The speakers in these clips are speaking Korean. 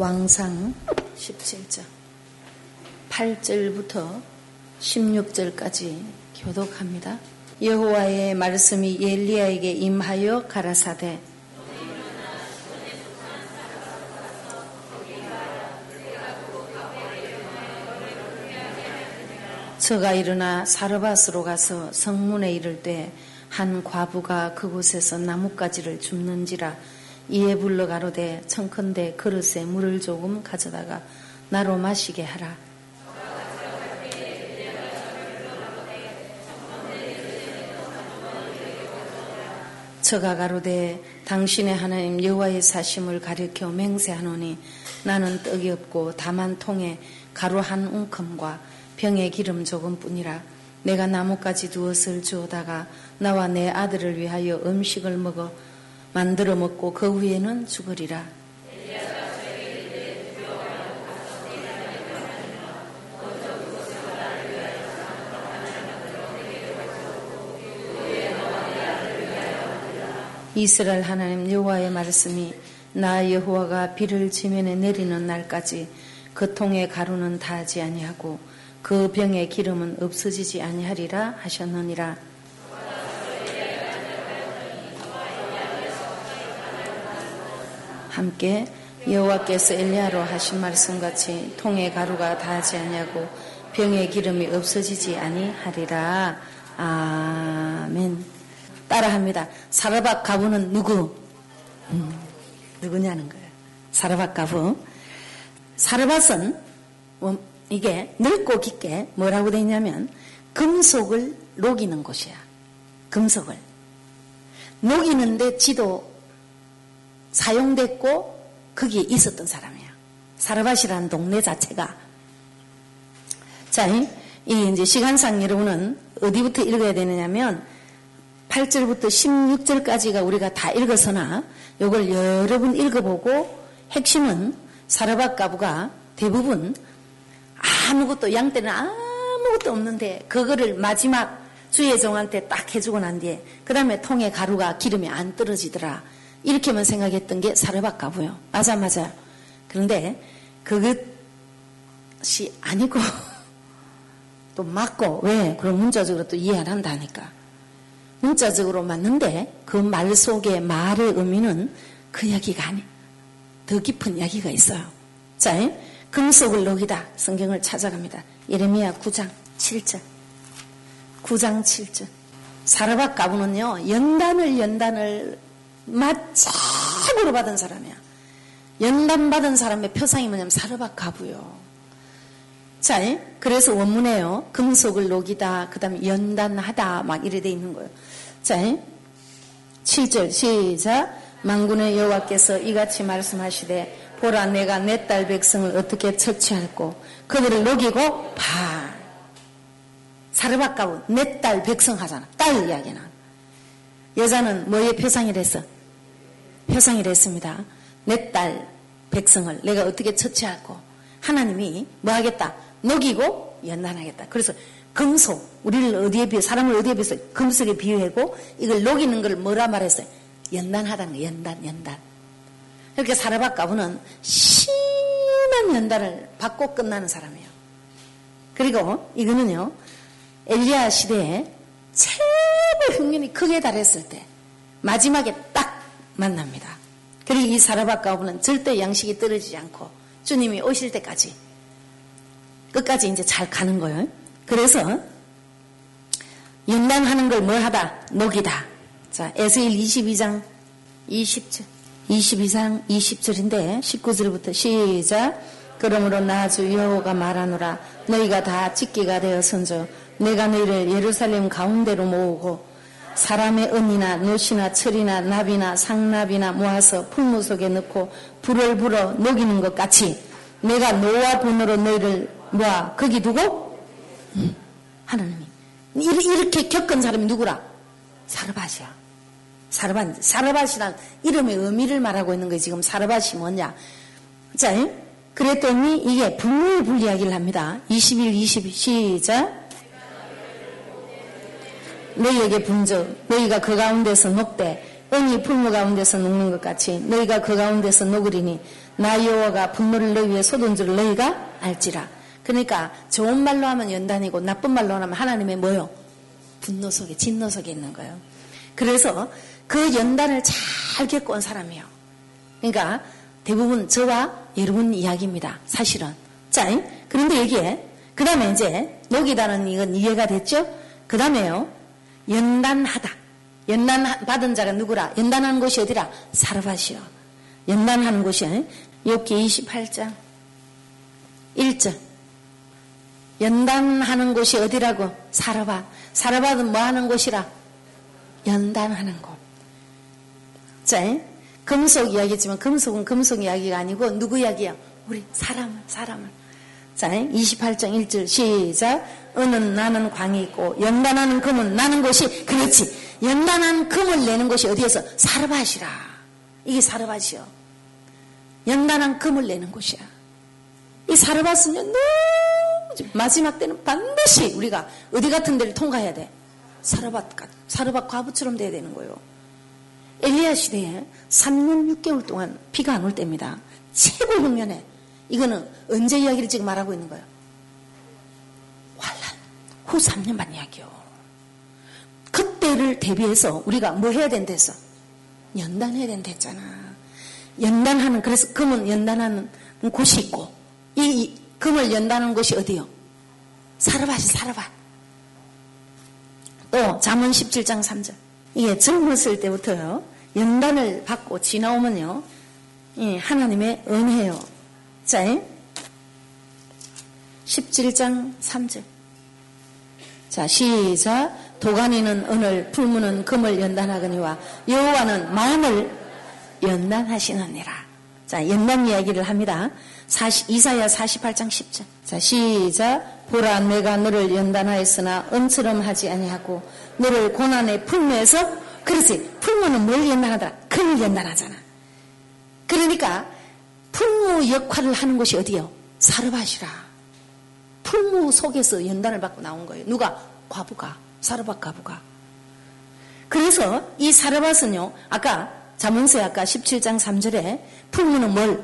왕상 17장 8절부터 16절까지 교독합니다. 여호와의 말씀이 엘리야에게 임하여 가라사대 저가 일어나 사르밧으로 가서 성문에 이를 때 한 과부가 그곳에서 나뭇가지를 줍는지라 이에 불러 가로되 청컨대 그릇에 물을 조금 가져다가 나로 마시게 하라. 저가 가로되 당신의 하나님 여호와의 사심을 가리켜 맹세하노니 나는 떡이 없고 다만 통에 가루 한 웅큼과 병에 기름 조금뿐이라 내가 나뭇가지 두엇을 주어다가 나와 내 아들을 위하여 음식을 먹어 만들어 먹고 그 후에는 죽으리라. 이스라엘 하나님 여호와의 말씀이 나 여호와가 비를 지면에 내리는 날까지 그 통의 가루는 다하지 아니하고 그 병의 기름은 없어지지 아니하리라 하셨느니라. 함께 여호와께서 엘리야로 하신 말씀같이 통의 가루가 다하지 아니하고 병의 기름이 없어지지 아니하리라. 아멘. 따라합니다. 사르밧 가부는 누구? 음, 누구냐는 거예요. 사르밧 가부. 사르밧은 이게 넓고 깊게 뭐라고 되어 있냐면 금속을 녹이는 곳이야. 금속을. 녹이는데 지도 사용됐고 거기에 있었던 사람이야. 사르밧이라는 동네 자체가. 자, 이 이제 시간상 여러분은 어디부터 읽어야 되느냐면 8절부터 16절까지가 우리가 다 읽어서나 이걸 여러 번 읽어보고 핵심은 사르밧 가부가 대부분 아무것도 양 때는 아무것도 없는데 그거를 마지막 주의 종한테 딱 해주고 난 뒤에 그 다음에 통에 가루가 기름이 안 떨어지더라. 이렇게만 생각했던 게 사르밧 가부요. 맞아 맞아. 그런데 그것이 아니고 또 맞고 왜? 그럼 문자적으로 또 이해 안 한다니까. 문자적으로 맞는데 그 말 속의 말의 의미는 그 이야기가 아니. 더 깊은 이야기가 있어요. 자, 금속을 녹이다. 성경을 찾아갑니다. 예레미야 9장 7절. 9장 7절. 사르밧 가부는요, 연단을 연단을 맞짱으로 받은 사람이야. 연단 받은 사람의 표상이 뭐냐면 사르밧 가부요. 자, 그래서 원문에요. 금속을 녹이다, 그 다음에 연단하다, 막 이래 돼 있는 거예요. 자, 7절, 시작. 망군의 여호와께서 이같이 말씀하시되, 보라, 내가 내 딸 백성을 어떻게 처치할고, 그들을 녹이고, 봐. 사르밧 가부, 내딸 백성 하잖아. 딸 이야기는. 여자는 뭐의 표상이랬어? 표상이랬습니다. 내 딸 백성을 내가 어떻게 처치할고, 하나님이 뭐 하겠다? 녹이고 연단하겠다. 그래서 금속, 우리를 어디에 비해, 사람을 어디에 비해서 금속에 비유하고 이걸 녹이는 걸 뭐라 말했어요? 연단하다는 거, 연단, 연단. 이렇게 사르밧 가부는 심한 연단을 받고 끝나는 사람이에요. 그리고 이거는요, 엘리야 시대에 최고 흉년이 크게 달했을 때 마지막에 딱 만납니다. 그리고 이 사르밧 가부는 절대 양식이 떨어지지 않고 주님이 오실 때까지 끝까지 이제 잘 가는 거예요. 그래서 연단하는 걸뭐 하다? 녹이다. 자, 에스일 22장 20절. 22장 20절인데 19절부터 시작. 그러므로 나 주 여호가 말하노라 너희가 다 집기가 되어선저 내가 너희를 예루살렘 가운데로 모으고 사람의 은이나 노시나 철이나 나비나 상나비나 모아서 풀무 속에 넣고 불을 불어 녹이는 것 같이 내가 노와 분으로 너희를 모아 거기 두고 음, 하나님이 이렇게 겪은 사람이 누구라? 사르밧이야. 사르밧, 사르밧이란 이름의 의미를 말하고 있는 거예요. 지금 사르밧이 뭐냐? 자, 그랬더니 이게 분물불 이야기를 합니다. 21, 22, 시작. 너희에게 분적, 너희가 그 가운데서 녹되 은이 풀무 가운데서 녹는 것 같이 너희가 그 가운데서 녹으리니 나 여호와가 분노를 너희 위에 쏟은 줄 너희가 알지라. 그러니까 좋은 말로 하면 연단이고 나쁜 말로 하면 하나님의 뭐요? 분노 속에 진노 속에 있는 거예요. 그래서 그 연단을 잘 겪고 온 사람이에요. 그러니까 대부분 저와 여러분 이야기입니다. 사실은. 자, 그런데 여기에 그 다음에 이제 녹이다는 이건 이해가 됐죠? 그 다음에요. 연단하다. 연단 받은 자가 누구라? 연단하는 곳이 어디라? 사르밧이요. 연단하는 곳이 욥기 28장 1절. 연단하는 곳이 어디라고? 사르밧. 사르밧은 뭐 하는 곳이라? 연단하는 곳. 자, 금속 이야기지만 금속은 금속 이야기가 아니고 누구 이야기야? 우리 사람을, 사람을. 자, 28장 1절 시작. 은은 나는 광이 있고 연단하는 금은 나는 곳이 그렇지. 연단한 금을 내는 곳이 어디에서? 사르밧이라. 이게 사르밧이요. 연단한 금을 내는 곳이야. 이 사르밧은요, 너무 마지막 때는 반드시 우리가 어디 같은 데를 통과해야 돼. 사르밧, 사르밧 과부처럼 돼야 되는 거예요. 엘리야 시대에 3년 6개월 동안 비가 안 올 때입니다. 최고 흉년에 이거는 언제 이야기를 지금 말하고 있는 거예요? 후 3년 반 이야기요. 그때를 대비해서 우리가 뭐 해야 된댔어? 연단해야 된댔잖아. 연단하는 그래서 금은 연단하는 곳이 있고 이 금을 연다는 곳이 어디요? 사르밧이 사르밧. 또 잠언 17장 3절. 이게 젊었을 때부터요. 연단을 받고 지나오면요. 예, 하나님의 은혜요. 자, 17장 3절. 자, 시작. 도가니는 은을, 풀무는 금을 연단하거니와 여호와는 마음을 연단하시느니라. 자, 연단 이야기를 합니다. 40, 이사야 48장 10절. 자, 시작. 보라, 내가 너를 연단하였으나 은처럼 하지 아니하고 너를 고난의 풀무에서 그렇지. 풀무는 뭘 연단하더라? 금을 연단하잖아. 그러니까 풀무 역할을 하는 곳이 어디요? 사르밧이라. 풀무 속에서 연단을 받고 나온 거예요. 누가? 과부가. 사르밧 과부가. 그래서 이 사르밧은요. 아까 자문서에 아까 17장 3절에 풀무는 뭘?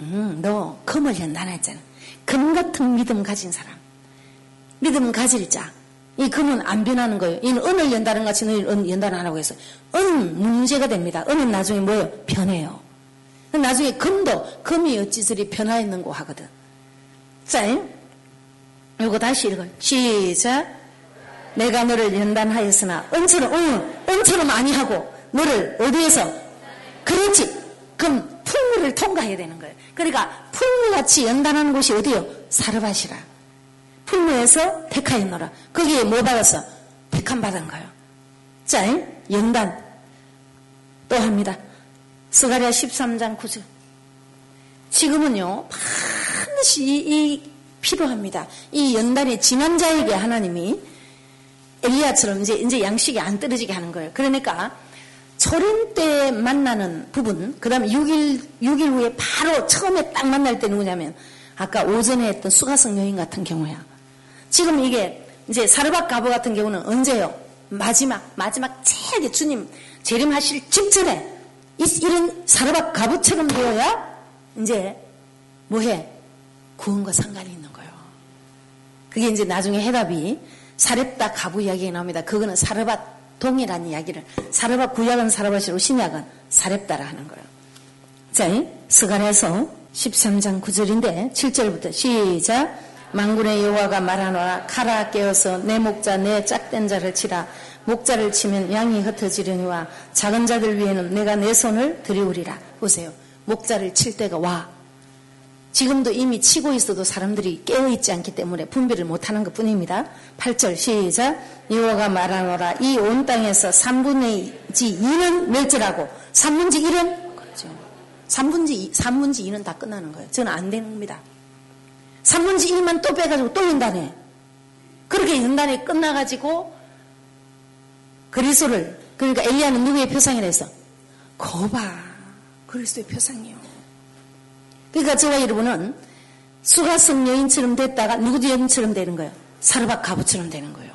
음, 너 금을 연단했잖아. 금 같은 믿음 가진 사람. 믿음 가질 자. 이 금은 안 변하는 거예요. 이는 은을 연다는 같이 은 연단 안 하고 해서 은 문제가 됩니다. 은은 나중에 뭐예요? 변해요. 나중에 금도 금이 어찌저리 변화했는고 하거든. 자, 요거 다시 읽어요. 시작. 내가 너를 연단하였으나 은처럼 응, 은처럼 아니하고 너를 어디에서 그렇지 금 풍물을 통과해야 되는 거예요. 그러니까 풍물같이 연단하는 곳이 어디요? 사르밧이라. 풍무에서 택하였노라. 거기에 뭐 받았어? 택함 받은 거예요. 자, 연단 또 합니다. 스가랴 13장 9절. 지금은요, 반드시 이, 이 필요합니다. 이 연단이 지난 자에게 하나님이 엘리야처럼 이제, 이제 양식이 안 떨어지게 하는 거예요. 그러니까 초림 때 만나는 부분, 그 다음에 6일, 6일 후에 바로 처음에 딱 만날 때 누구냐면, 아까 오전에 했던 수가성 여인 같은 경우야. 지금 이게 이제 사르밧 가부 같은 경우는 언제요? 마지막, 마지막 최악의 주님 재림하실 직전에 이 런 사르밧 가부처럼 되어야 이제 뭐해? 구원과 상관이 있는 거예요. 그게 이제 나중에 해답이 사렙다 가부 이야기가 나옵니다. 그거는 사르밧 동일한 이야기를 사르밧 구약은 사르밧이고 신약은 사렙다라 하는 거예요. 자, 스가랴서 13장 9절인데 7절부터 시작 망군의 여호와가 말하노라 카라 깨어서 내 목자 내 짝된 자를 치라 목자를 치면 양이 흩어지려니와 작은 자들 위에는 내가 내 손을 들이우리라 보세요 목자를 칠 때가 와 지금도 이미 치고 있어도 사람들이 깨어있지 않기 때문에 분별을 못하는 것 뿐입니다. 8절 시작 여호와가 말하노라 이 온 땅에서 3분의 2는 멸절하고 3분의 1은 그렇죠. 3분의 2, 3분의 2는 다 끝나는 거예요. 저는 안 되는 겁니다. 3분의 1만 또 빼가지고 또 연단해. 그렇게 연단이 끝나가지고 그리스도를 그러니까 엘리야는 누구의 표상이라 했어? 거봐 그리스도의 표상이요. 그러니까 저와 여러분은 수가성 여인처럼 됐다가 누구 여인처럼 되는 거예요? 사르밧 가부처럼 되는 거예요.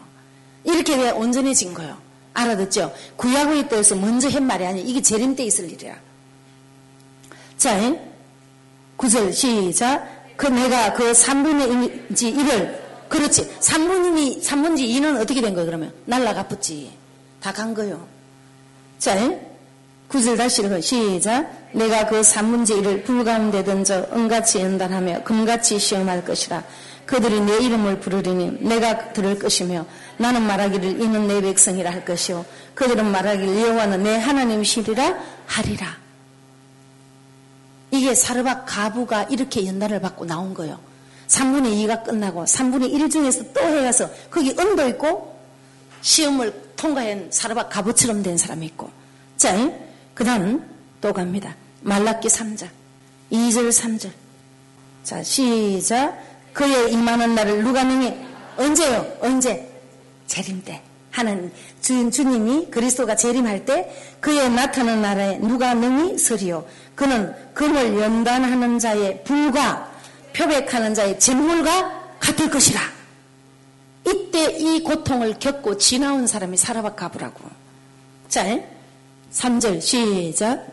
이렇게 왜 온전해진 거예요? 알아듣죠? 구약의 때에서 먼저 한 말이 아니에요. 이게 재림 때 있을 일이야. 자, 구절 시작. 그 내가 그 3분의 1을 그렇지. 3분의 3분의 2는 어떻게 된 거예요, 그러면? 날라가 붙지. 다 간 거요. 자, 구절 다시 읽어. 시작. 내가 그 3분의 1을 불 가운데 던져 은같이 연단하며 금같이 시험할 것이라. 그들이 내 이름을 부르리니 내가 들을 것이며 나는 말하기를 이는 내 백성이라 할 것이요 그들은 말하기를 여호와는 내 하나님이시리라 하리라. 이게 사르밧 가부가 이렇게 연단을 받고 나온 거예요. 3분의 2가 끝나고 3분의 1 중에서 또 해가서 거기 은도 있고 시험을 통과한 사르밧 가부처럼 된 사람이 있고 자, 그 다음 또 갑니다. 말라기 3장 2절 3절 자 시작 그의 임하는 날을 누가 능히 언제요? 언제? 재림 때. 하는 주, 주님이 그리스도가 재림할 때 그의 나타나는 나라에 누가 능히 서리요. 그는 금을 연단하는 자의 불과 표백하는 자의 잼물과 같을 것이라. 이때 이 고통을 겪고 지나온 사람이 사라박 가부라고. 자, 3절 시작.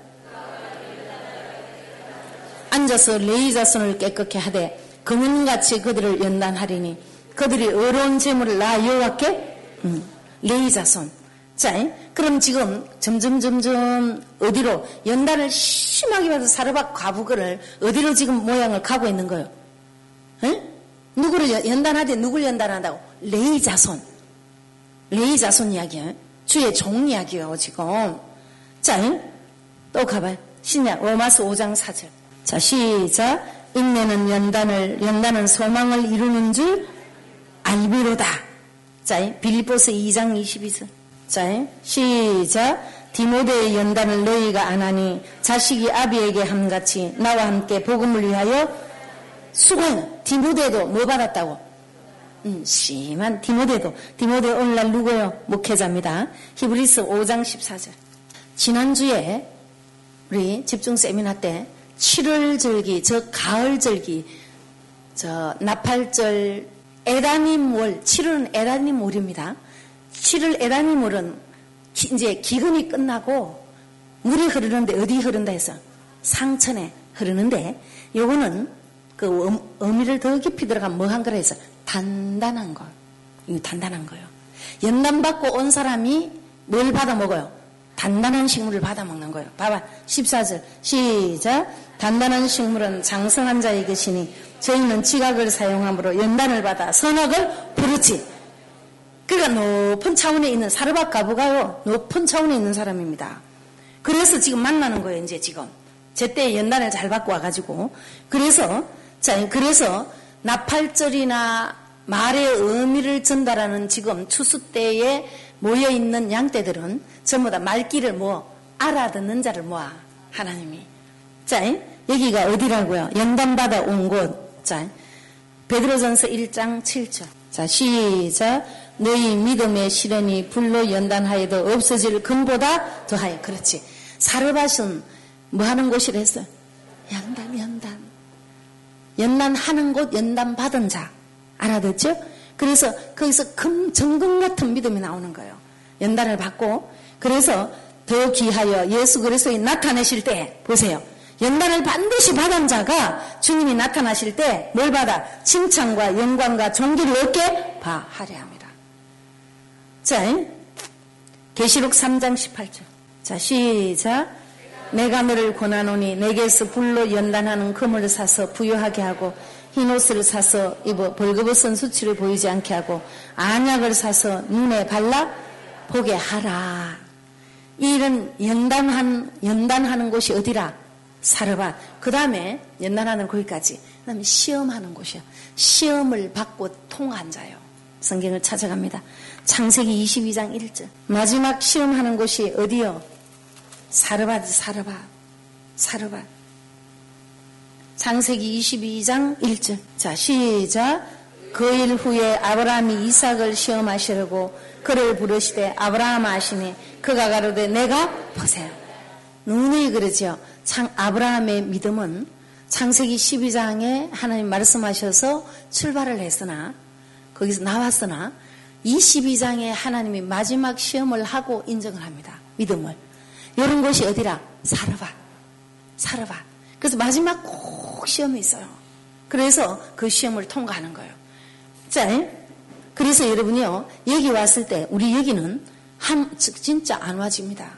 앉아서 레이자손을 깨끗게 하되 금은같이 그들을 연단하리니 그들이 어려운 재물을 나 여호와께 음, 레이자손. 자, 그럼 지금 점점 점점 어디로 연단을 심하게 받아 사르밧 과부거를 어디로 지금 모양을 가고 있는 거예요? 에? 누구를 연단하되 누굴 연단한다고? 레이자손. 레이자손 이야기야. 주의 종 이야기예요 지금. 자, 또 가봐요. 신약 로마스 5장 4절. 자, 시작. 인내는 연단을 연단은 소망을 이루는 줄 알비로다. 자, 빌리포스 2장 22절. 자, 시작. 디모데의 연단을 너희가 안 하니 자식이 아비에게 함같이 나와 함께 복음을 위하여 수고하는 디모데도 뭐 받았다고? 음, 심한 디모데도 디모데 오늘날 누구요? 목회자입니다. 히브리스 5장 14절. 지난주에 우리 집중 세미나 때 7월 절기, 저 가을 절기, 저 나팔절, 에라님월, 7월은 에라님월입니다. 7월 에라님월은 이제 기근이 끝나고 물이 흐르는데 어디 흐른다 해서 상천에 흐르는데 요거는 그 어미를 더 깊이 들어가면 뭐한 거라 해서 단단한 거. 이거 단단한 거요. 연단 받고 온 사람이 뭘 받아 먹어요? 단단한 식물을 받아 먹는 거예요. 봐봐. 14절. 시작. 단단한 식물은 장성한 자의 것이니 저희는 지각을 사용함으로 연단을 받아 선악을 부르지. 그러니까 높은 차원에 있는 사르밧 가부가요. 높은 차원에 있는 사람입니다. 그래서 지금 만나는 거예요. 이제 지금. 제때 연단을 잘 받고 와가지고. 그래서 자 그래서 나팔절이나 말의 의미를 전달하는 지금 추수 때에 모여 있는 양떼들은 전부 다 말귀를 뭐 알아듣는 자를 모아 하나님이. 자 여기가 어디라고요? 연단받아 온 곳. 자, 베드로전서 1장 7절. 자, 시작. 너희 믿음의 시련이 불로 연단하여도 없어질 금보다 더하여. 그렇지. 사르밧은 뭐 하는 곳이랬어? 연단, 연단. 연단하는 곳, 연단 받은 자. 알아듣죠? 그래서 거기서 금, 정금 같은 믿음이 나오는 거예요. 연단을 받고. 그래서 더 귀하여 예수 그리스도에 나타내실 때, 보세요. 연단을 반드시 받은 자가 주님이 나타나실 때 뭘 받아? 칭찬과 영광과 존귀를 얻게 봐 하려 합니다. 자, 계시록 3장 18절. 자, 시작. 내가 너를 권하노니 내게서 불로 연단하는 금을 사서 부유하게 하고 흰 옷을 사서 입어 벌거벗은 수치를 보이지 않게 하고 안약을 사서 눈에 발라 보게 하라. 이런 연단한 연단하는 곳이 어디라? 사르밧. 그 다음에 연단하는 거기까지. 그 다음에 시험하는 곳이요. 시험을 받고 통한 자요. 성경을 찾아갑니다. 창세기 22장 1절. 마지막 시험하는 곳이 어디요? 사르밧, 사르밧, 사르밧. 창세기 22장 1절. 자, 시작. 그 일 후에 아브라함이 이삭을 시험하시려고 그를 부르시되 아브라함 하시니 그가 가로되 내가 보세요. 눈이 그러죠. 창, 아브라함의 믿음은 창세기 12장에 하나님 말씀하셔서 출발을 했으나 거기서 나왔으나 22장에 하나님이 마지막 시험을 하고 인정을 합니다. 믿음을. 이런 곳이 어디라? 사르바. 사르바. 그래서 마지막 꼭 시험이 있어요. 그래서 그 시험을 통과하는 거예요. 자, 그래서 여러분이요, 여기 왔을 때, 우리 여기는 한, 진짜 안 와집니다.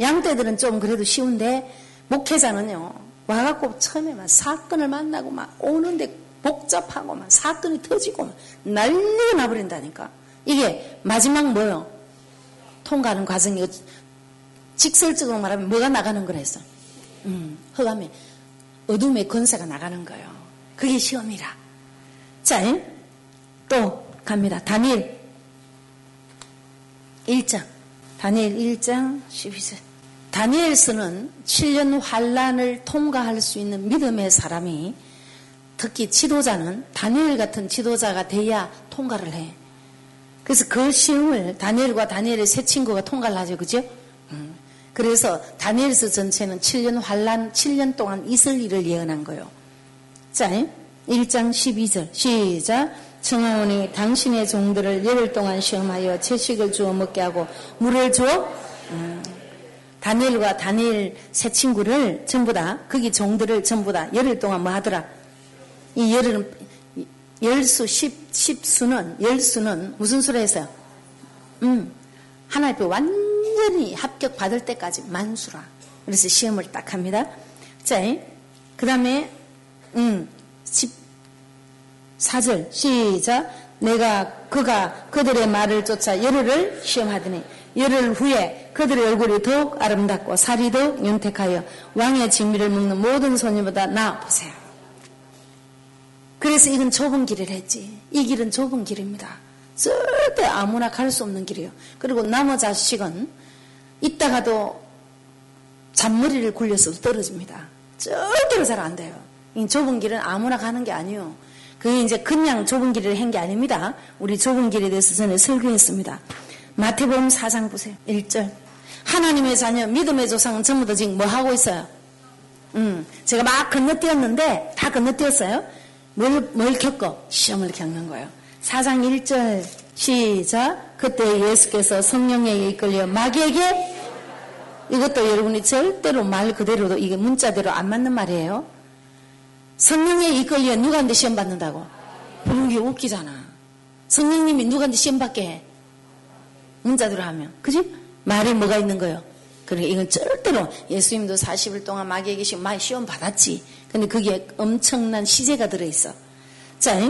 양떼들은 좀 그래도 쉬운데, 목회자는요, 와갖고 처음에 막 사건을 만나고 막 오는데 복잡하고 막 사건이 터지고 막 난리가 나버린다니까. 이게 마지막 뭐요? 통과하는 과정이 직설적으로 말하면 뭐가 나가는 거랬어? 음, 흑암에 어둠의 권세가 나가는 거예요. 그게 시험이라. 자, 또 갑니다. 다니엘 1장. 다니엘 1장 12절. 다니엘서는 7년 환란을 통과할 수 있는 믿음의 사람이 특히 지도자는 다니엘 같은 지도자가 돼야 통과를 해. 그래서 그 시험을 다니엘과 다니엘의 세 친구가 통과를 하죠. 그죠? 음. 그래서 다니엘서 전체는 7년 환란 7년 동안 있을 일을 예언한 거예요. 자, 1장 12절 시작 청하오니 당신의 종들을 열흘 동안 시험하여 채식을 주어 먹게 하고 물을 주어 음, 다니엘과 다니엘 세 친구를 전부 다 거기 종들을 전부 다 열흘 동안 뭐 하더라? 이 열흘은 열수 십, 십수는 열수는 무슨 수로 했어요? 음 하나님 앞에 완전히 합격 받을 때까지 만수라. 그래서 시험을 딱 합니다. 자그 다음에 음 4절 시작 내가 그가 그들의 말을 쫓아 열흘을 시험하더니 열흘 후에 그들의 얼굴이 더욱 아름답고 살이 더욱 윤택하여 왕의 진미를 먹는 모든 소녀보다 나 보세요. 그래서 이건 좁은 길을 했지. 이 길은 좁은 길입니다. 절대 아무나 갈 수 없는 길이에요. 그리고 나머 자식은 이따가도 잔머리를 굴려서 떨어집니다. 절대로 잘 안 돼요. 이 좁은 길은 아무나 가는 게 아니에요. 그게 이제 그냥 좁은 길을 한 게 아닙니다. 우리 좁은 길에 대해서 전에 설교했습니다. 마태복음 4장 보세요. 1절. 하나님의 자녀, 믿음의 조상은 전부 다 지금 뭐 하고 있어요? 음, 제가 막 건너뛰었는데 다 건너뛰었어요. 뭘, 뭘 겪고? 시험을 겪는 거예요. 4장 1절 시작. 그때 예수께서 성령에 이끌려 마귀에게 이것도 여러분이 절대로 말 그대로도 이게 문자대로 안 맞는 말이에요. 성령에 이끌려 누구한테 시험 받는다고? 이게 웃기잖아. 성령님이 누구한테 시험 받게 해? 문자대로 하면. 그지? 말이 뭐가 있는 거예요? 그러니까 이건 절대로 예수님도 40일 동안 마귀에게 시험, 많이 시험 받았지. 근데 그게 엄청난 시제가 들어있어. 자,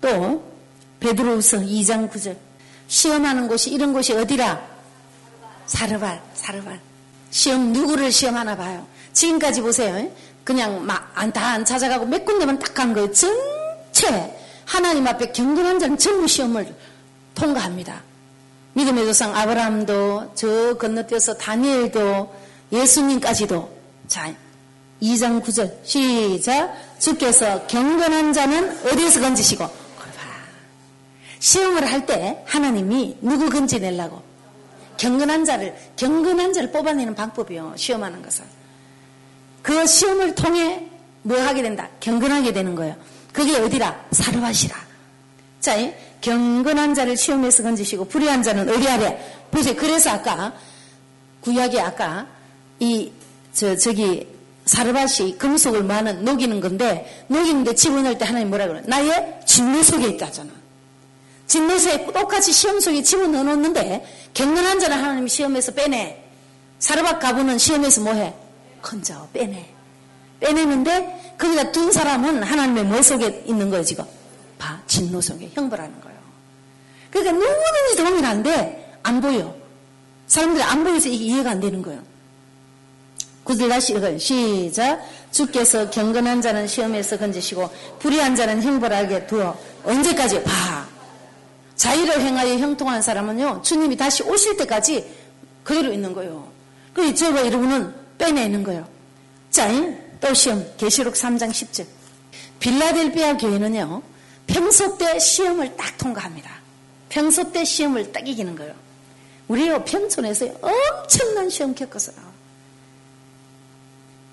또, 베드로우서 2장 9절. 시험하는 곳이 이런 곳이 어디라? 사르발, 사르발. 시험, 누구를 시험하나 봐요. 지금까지 보세요. 그냥 막다안 찾아가고 몇 군데만 딱 간 거예요. 전체 하나님 앞에 경건한 자는 전부 시험을 통과합니다. 믿음의 조상 아브라함도 저 건너뛰어서 다니엘도 예수님까지도. 자 2장 9절 시작. 주께서 경건한 자는 어디에서 건지시고. 시험을 할 때 하나님이 누구 건지내려고. 경건한 자를 경건한 자를 뽑아내는 방법이요. 시험하는 것은 그 시험을 통해 뭐 하게 된다? 경건하게 되는 거예요. 그게 어디라? 사르바시라. 자, 경건한 자를 시험에서 건지시고 불의한 자는 어디 아래? 보세요. 그래서 아까 구약에 아까 이 저 저기 사르바시 금속을 많은 녹이는 건데 녹이는데 집어넣을 때 하나님 뭐라 그래? 나의 진노 속에 있다잖아. 진노 속에 똑같이 시험 속에 집어넣어 놓는데 경건한 자는 하나님 시험에서 빼내. 사르바 가부는 시험에서 뭐해? 건져 빼내. 빼내는데 거기다 둔 사람은 하나님의 뭐 속에 있는 거예요 지금? 봐 진노 속에 형벌하는 거예요. 그러니까 누구든지 도움이 안 돼. 안 보여. 사람들이 안 보여서 이게 이해가 안 되는 거예요. 구절 다시 읽어요. 시작. 주께서 경건한 자는 시험에서 건지시고 불의한 자는 형벌하게 두어 언제까지 봐. 자의를 행하여 형통한 사람은요 주님이 다시 오실 때까지 그대로 있는 거예요. 그래서 저거 여러분은 빼내는 거예요. 자, 또 시험, 계시록 3장 10절. 빌라델비아 교회는요, 평소 때 시험을 딱 통과합니다. 평소 때 시험을 딱 이기는 거예요. 우리요, 평촌에서 엄청난 시험 겪었어요.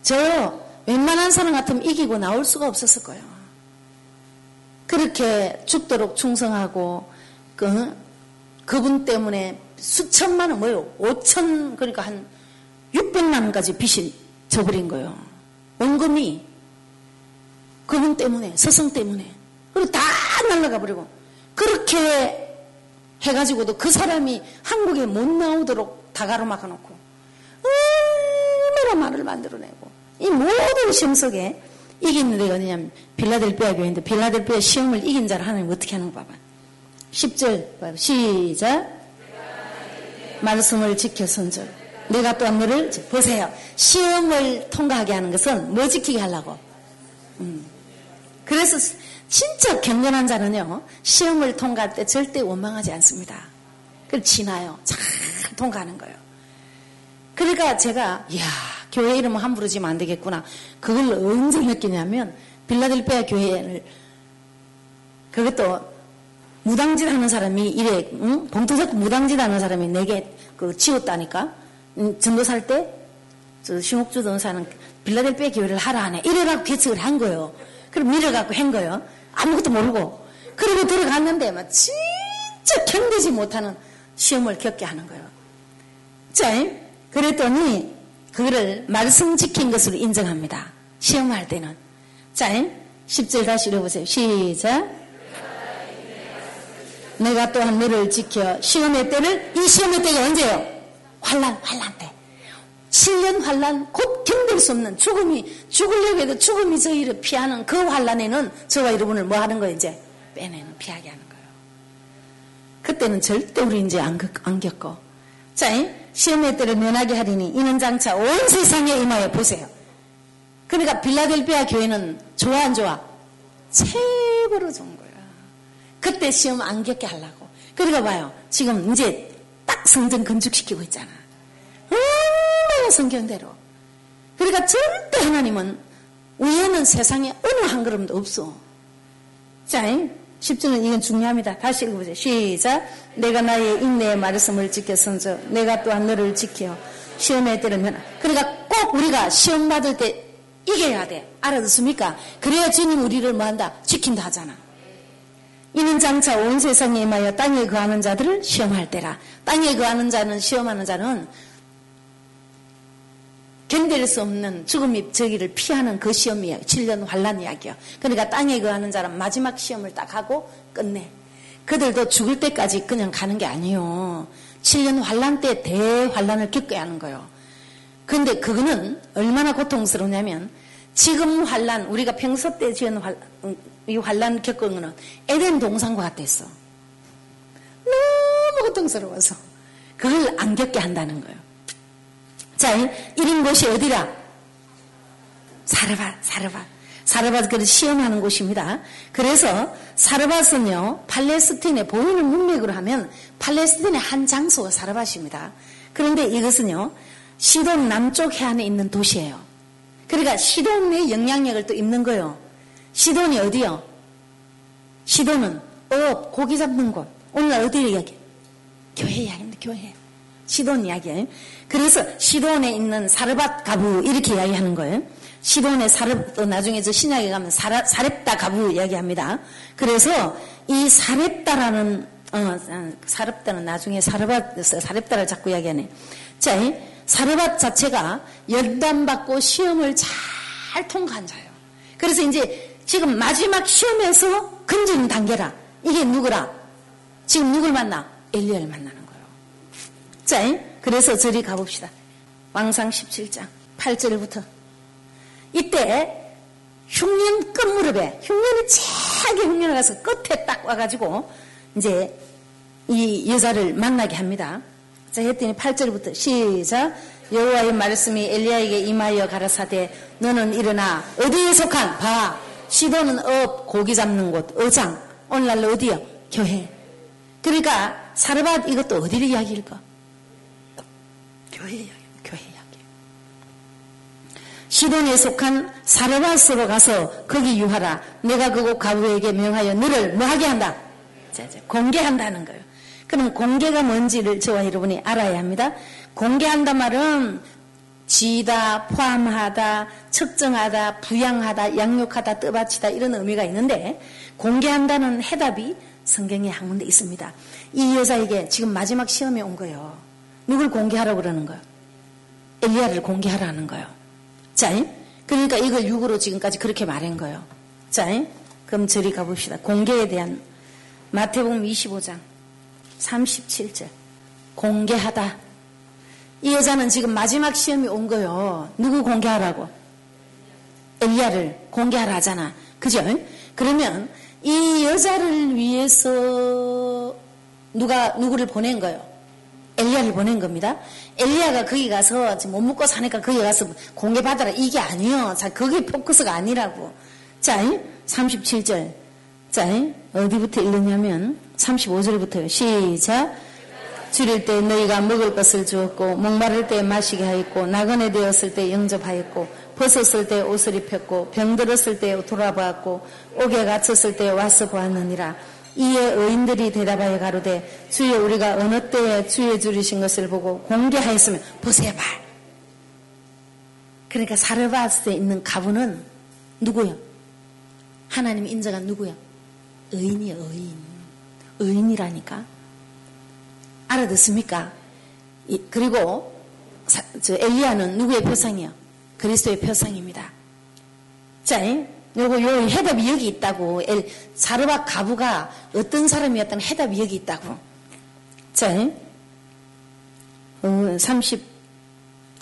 저, 웬만한 사람 같으면 이기고 나올 수가 없었을 거예요. 그렇게 죽도록 충성하고, 그, 그분 때문에 수천만 원, 뭐요? 5천, 그러니까 한 600만 원까지 빚이 져버린 거예요. 원금이 그분 때문에, 스승 때문에. 그리고 다 날라가 버리고. 그렇게 해가지고도 그 사람이 한국에 못 나오도록 다 가로막아 놓고. 얼마나 말을 만들어내고. 이 모든 시험 속에 이기는 데가 어디냐면 빌라델피아 교회인데 빌라델피아 시험을 이긴 자를 하나님 어떻게 하는 거 봐봐. 10절 시작 말씀을 지켜 선절 내가 또한 너를 보세요. 시험을 통과하게 하는 것은 뭐 지키게 하려고? 음. 그래서 진짜 경건한 자는요 시험을 통과할 때 절대 원망하지 않습니다. 그걸 지나요. 잘 통과하는 거예요. 그러니까 제가 이야 교회 이름을 함부로 지면 안 되겠구나. 그걸 언제 느끼냐면 빌라델피아 교회를 그것도 무당짓 하는 사람이 이래 응? 봉투 잡고 무당짓 하는 사람이 내게 그 지웠다니까 응, 전도 살때저 신옥주 전사는 빌라델피아 교회를 하라 하네 이래갖고 개척을 한 거예요. 그럼 밀어갖고 한 거예요. 아무것도 모르고 그리고 들어갔는데 막 진짜 견디지 못하는 시험을 겪게 하는 거예요. 자, 그랬더니 그거를 말씀 지킨 것으로 인정합니다. 시험할 때는. 자, 10절 다시 읽어보세요. 시작. 내가 또한 너를 지켜 시험의 때를 이 시험의 때가 언제요? 환란, 환란 때. 7년 환란 곧 견딜 수 없는 죽음이 죽으려고 해도 죽음이 저희를 피하는 그 환란에는 저와 여러분을 뭐 하는 거예요 이제 빼내는 피하게 하는 거예요. 그때는 절대 우리 이제 안, 안 겪어. 자, 시험의 때를 면하게 하리니 이는 장차 온 세상에 임하여 보세요. 그러니까 빌라델피아 교회는 좋아 안 좋아? 최고로 좋은 거야. 그때 시험 안 겪게 하려고. 그러니까 봐요. 지금 이제 딱 성전 건축시키고 있잖아. 얼마나 성경대로. 그러니까 절대 하나님은 우연은 세상에 어느 한 걸음도 없어. 자, 10주는 이건 중요합니다. 다시 읽어보세요. 시작. 내가 나의 인내의 말씀을 지켜 선서 내가 또한 너를 지켜 시험에 때르면 그러니까 꼭 우리가 시험 받을 때 이겨야 돼. 알아듣습니까? 그래야 주님 우리를 뭐한다? 지킨다 하잖아. 이는 장차 온 세상에 임하여 땅에 거하는 자들을 시험할 때라. 땅에 거하는 자는 시험하는 자는 견딜 수 없는 죽음이 저기를 피하는 그 시험이에요. 7년 환란 이야기요. 그러니까 땅에 거하는 자는 마지막 시험을 딱 하고 끝내. 그들도 죽을 때까지 그냥 가는 게 아니에요. 7년 환란 때 대환란을 겪어야 하는 거예요. 근데 그거는 얼마나 고통스러우냐면 지금 환란 우리가 평소 때 지은 환, 이 환란 겪은 거는 에덴 동산과 같았어. 너무 고통스러워서 그걸 안 겪게 한다는 거예요. 자, 이런 곳이 어디라? 사르밧, 사르밧. 사르밧 그를 시험하는 곳입니다. 그래서 사르밧은요, 팔레스틴에 보이는 문맥으로 하면 팔레스틴의 한 장소가 사르밧입니다. 그런데 이것은요, 시돈 남쪽 해안에 있는 도시예요. 그러니까 시돈의 영향력을 또 입는 거예요. 시돈이 어디요? 시돈은 어업, 고기 잡는 곳. 오늘 어디 이야기? 교회 이야기입니다, 교회. 시돈 이야기예요. 그래서 시돈에 있는 사르밧 과부 이렇게 이야기하는 거예요. 시돈의 사렙 또 나중에 저 신약에 가면 사라, 사렙다 과부 이야기합니다. 그래서 이 사렙다라는 어, 사렙다는 나중에 사르밧 사렙다를 자꾸 이야기하네. 자, 사르밧 자체가 연단받고 시험을 잘 통과한 자예요. 그래서 이제 지금 마지막 시험에서 건지는 단계라. 이게 누구라? 지금 누굴 만나? 엘리야를 만나는 거예요. 자, 그래서 저리 가봅시다. 왕상 17장 8절부터. 이때 흉년 끝무렵에 흉년이 차게 흉년을 가서 끝에 딱 와가지고 이제 이 여자를 만나게 합니다. 자 했더니 8절부터 시작 여호와의 말씀이 엘리야에게 임하여 가라사대 너는 일어나 어디에 속한 봐 시돈은 어업 고기 잡는 곳 어장 오늘날 어디요 교회 그러니까 사르밧 이것도 어디를 이야기일까 교회 이야기, 교회 이야기. 시돈에 속한 사르밧으로 가서 거기 유하라. 내가 그곳 과부에게 명하여 너를 뭐하게 한다? 공궤한다는 거예요. 그럼 공개가 뭔지를 저와 여러분이 알아야 합니다. 공개한다 말은 지다, 포함하다, 측정하다, 부양하다, 양육하다, 떠받치다 이런 의미가 있는데 공개한다는 해답이 성경에 한 군데 있습니다. 이 여자에게 지금 마지막 시험에 온 거예요. 누굴 공개하라고 그러는 거예요? 엘리야를 공개하라는 거예요. 자, 그러니까 이걸 육으로 지금까지 그렇게 말한 거예요. 자, 그럼 저리 가봅시다. 공개에 대한 마태복음 25장 37절. 공개하다. 이 여자는 지금 마지막 시험이 온 거예요. 누구 공개하라고? 엘리야를 공개하라 하잖아. 그죠? 그러면 이 여자를 위해서 누가 누구를 보낸 거예요? 엘리야를 보낸 겁니다. 엘리야가 거기 가서 지금 못 먹고 사니까 거기 가서 공개 받아라 이게 아니요. 자, 그게 포커스가 아니라고. 자, 37절. 자, 어디부터 읽느냐면 35절부터요. 시작. 줄일 때 너희가 먹을 것을 주었고 목마를 때 마시게 하였고 나그네 되었을 때 영접하였고 벗었을 때 옷을 입혔고 병들었을 때 돌아보았고 옥에 갇혔을 때 와서 보았느니라 이에 의인들이 대답하여 가로되 주여 우리가 어느 때에 주의 줄이신 것을 보고 공개하였으면 보세요 말 그러니까 사르바스에 있는 가부는 누구요? 하나님 인정한 누구요? 의인이요 의인 의인이라니까 알아듣습니까? 그리고 저 엘리야는 누구의 표상이요? 그리스도의 표상입니다. 자, 요거 요 해답이 여기 있다고. 엘, 사르바 가부가 어떤 사람이었던 해답이 여기 있다고. 자, 어, 30,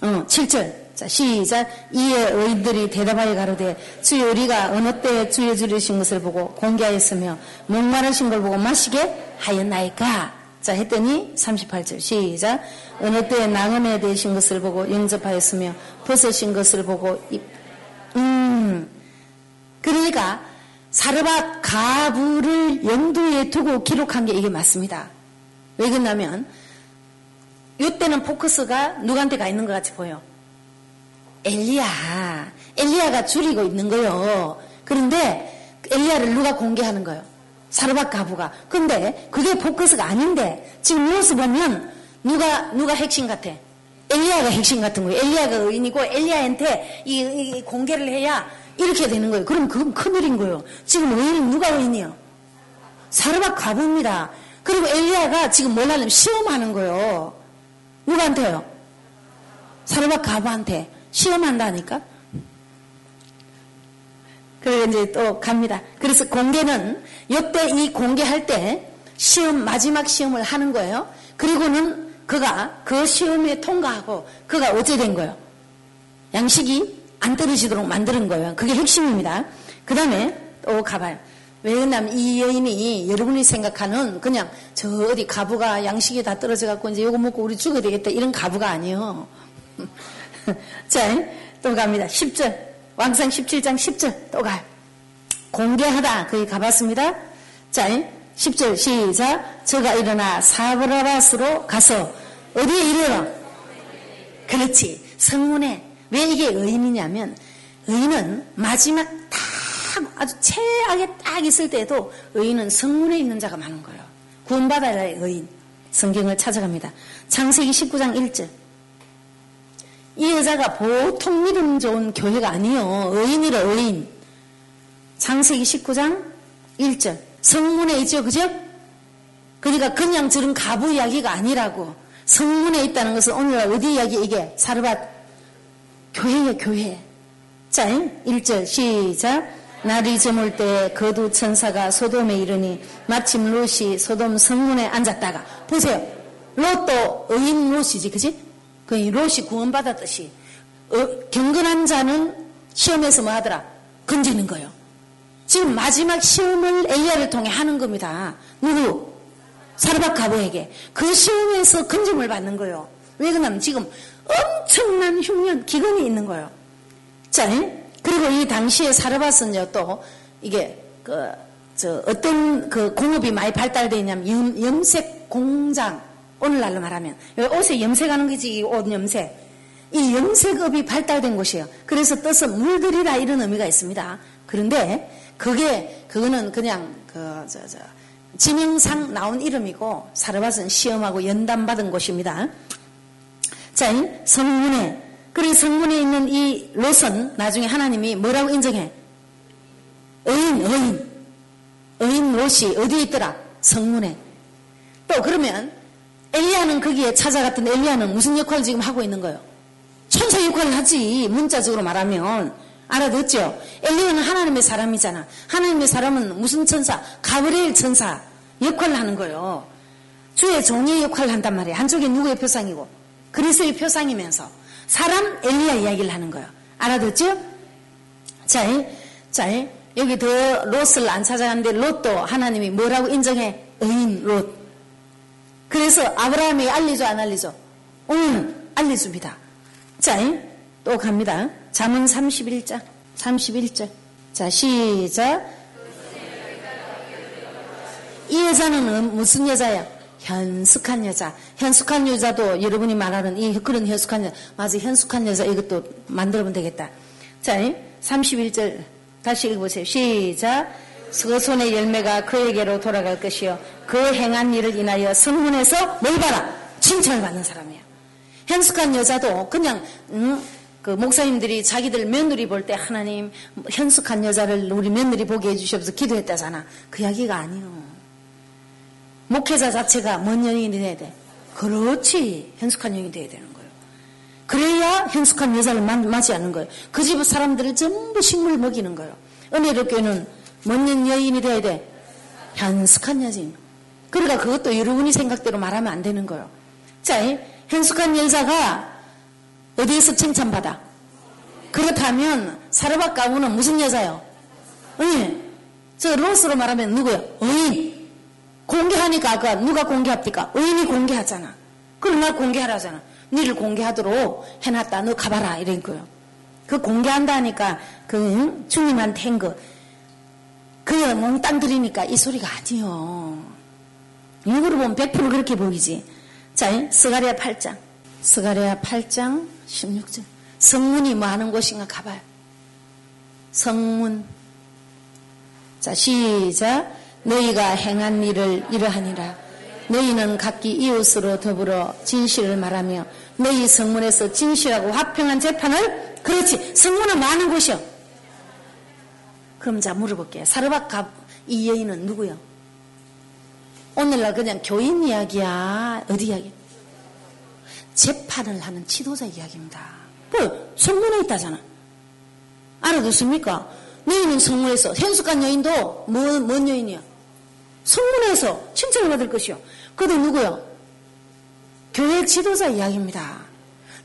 어, 7절. 자, 시작. 이에 의인들이 대답하여 가로되 주여 우리가 어느 때 주여 주리신 것을 보고 공개하였으며 목마르신 걸 보고 마시게 하였나이까. 자, 했더니 38절 시작. 어느 때 낭음에 대신 것을 보고 영접하였으며 벗으신 것을 보고 음 그러니까 사르밧 가부를 염두에 두고 기록한 게 이게 맞습니다. 왜 그러냐면 이때는 포커스가 누구한테 가 있는 것 같이 보여. 엘리야. 엘리야가 줄이고 있는 거요. 그런데 엘리야를 누가 공개하는 거요? 사르밧 가부가. 근데 그게 포커스가 아닌데 지금 뉴스 보면 누가 누가 핵심 같아? 엘리야가 핵심 같은 거예요. 엘리야가 의인이고 엘리야한테 이, 이, 공개를 해야 이렇게 되는 거예요. 그럼 그건 큰일인 거예요. 지금 의인은 누가 의인이요? 사르밧 가부입니다. 그리고 엘리야가 지금 뭘 하려면 시험하는 거예요. 누구한테요? 사르밧 가부한테 시험한다니까? 그리고 이제 또 갑니다. 그래서 공개는 역대 이 공개할 때 시험 마지막 시험을 하는 거예요. 그리고는 그가 그 시험에 통과하고 그가 어째 된 거예요. 양식이 안 떨어지도록 만드는 거예요. 그게 핵심입니다. 그 다음에 또 가봐요. 왜 그러냐면 이 여인이 여러분이 생각하는 그냥 저 어디 가부가 양식이 다 떨어져 갖고 이제 이거 먹고 우리 죽어야 되겠다 이런 가부가 아니에요. 자, 또 갑니다. 10절. 왕상 17장 10절 또 가요. 공개하다 거기 가봤습니다. 자 10절 시작 저가 일어나 사브라바스로 가서 어디에 이르러 그렇지 성문에 왜 이게 의인이냐면 의인은 마지막 딱 아주 최악에 딱 있을 때도 의인은 성문에 있는 자가 많은 거예요. 구원받아야 할 의인 성경을 찾아갑니다. 창세기 19장 1절 이 여자가 보통 믿음 좋은 교회가 아니요. 의인이라 의인. 창세기 19장 1절. 성문에 있죠. 그죠? 그러니까 그냥 저런 가부 이야기가 아니라고. 성문에 있다는 것은 오늘 어디 이야기 이게? 사르밧 교회예요. 교회. 자, 1절 시작. 날이 저물 때 거두 천사가 소돔에 이르니 마침 롯이 소돔 성문에 앉았다가 보세요. 롯도 의인 롯이지 그지? 그 롯이 구원받았듯이 어, 경건한 자는 시험에서 뭐 하더라? 건지는 거예요. 지금 마지막 시험을 엘리야를 통해 하는 겁니다. 누구? 사르밧 가부에게 그 시험에서 건짐을 받는 거예요. 왜 그러냐면 지금 엄청난 흉년 기근이 있는 거예요. 자, 그리고 이 당시에 사르밧은요 또 이게 그 저 어떤 그 공업이 많이 발달되어 있냐면 염, 염색 공장 오늘날로 말하면 옷에 염색하는 거지 옷 염색. 이 염색업이 발달된 곳이에요. 그래서 떠서 물들이라 이런 의미가 있습니다. 그런데 그게 그거는 그냥 그 저 저 지명상 나온 이름이고 사르밧은 시험하고 연단 받은 곳입니다. 자, 성문에 그리고 성문에 있는 이 롯은 나중에 하나님이 뭐라고 인정해? 의인, 의인. 의인 롯이 어디에 있더라? 성문에. 또 그러면 엘리야는 거기에 찾아갔던 엘리야는 무슨 역할을 지금 하고 있는 거예요? 천사 역할을 하지. 문자적으로 말하면. 알아듣죠? 엘리야는 하나님의 사람이잖아. 하나님의 사람은 무슨 천사? 가브리엘 천사 역할을 하는 거예요. 주의 종의 역할을 한단 말이에요. 한쪽에 누구의 표상이고 그리스의 표상이면서 사람 엘리야 이야기를 하는 거예요. 알아듣죠? 자, 자, 여기 더 롯을 안 찾아갔는데 롯도 하나님이 뭐라고 인정해? 의인 롯. 그래서 아브라함이 알리죠, 안 알리죠? 응, 알려줍니다. 자, 또 갑니다. 잠언 31장, 31절. 자, 시작. 이 여자는 무슨 여자야? 현숙한 여자. 현숙한 여자도 여러분이 말하는 이 그런 현숙한 여자. 맞아, 현숙한 여자 이것도 만들어보면 되겠다. 자, 31절 다시 읽어보세요. 시작. 서손의 열매가 그에게로 돌아갈 것이요. 그 행한 일을 인하여 성문에서 뭘 봐라? 칭찬을 받는 사람이야. 현숙한 여자도 그냥 음, 그 목사님들이 자기들 며느리 볼 때 하나님 현숙한 여자를 우리 며느리 보게 해주시옵소서 기도했다잖아. 그 이야기가 아니요. 목회자 자체가 뭔 연인이 돼야 돼? 그렇지. 현숙한 여인이 돼야 되는 거예요. 그래야 현숙한 여자를 맞이하는 거예요. 그 집 사람들을 전부 식물 먹이는 거예요. 은혜로 교회는 뭔 여인이 돼야 돼? 현숙한 여인. 그러니까 그것도 여러분이 생각대로 말하면 안 되는 거예요. 자, 현숙한 여자가 어디에서 칭찬받아? 그렇다면 사르밧 가문은 무슨 여자요? 예. 저 로스로 말하면 누구요? 의인. 공개하니까 아까 누가 공개합니까? 의인이 공개하잖아. 그럼 나 공개하라잖아. 니를 공개하도록 해놨다. 너 가봐라. 이런 거요. 그 공개한다니까 그 주님한테 한 거. 그 몽땅 들이니까 이 소리가 아니요. 일부러 보면 100% 그렇게 보이지. 자, 스가리아 8장. 스가리아 8장 16절. 성문이 뭐 하는 곳인가 가봐요. 성문. 자, 시작. 너희가 행한 일을 이러하니라. 너희는 각기 이웃으로 더불어 진실을 말하며 너희 성문에서 진실하고 화평한 재판을 그렇지 성문은 많은 곳이요. 그럼 자 물어볼게요. 사르밧 이 여인은 누구요? 오늘날 그냥 교인 이야기야. 어디 이야기? 재판을 하는 지도자 이야기입니다. 뭐 성문에 있다잖아. 알아듣습니까? 너희는 성문에서 현숙한 여인도 뭐, 뭔 여인이야? 성문에서 칭찬을 받을 것이요. 그도 누구요? 교회 지도자 이야기입니다.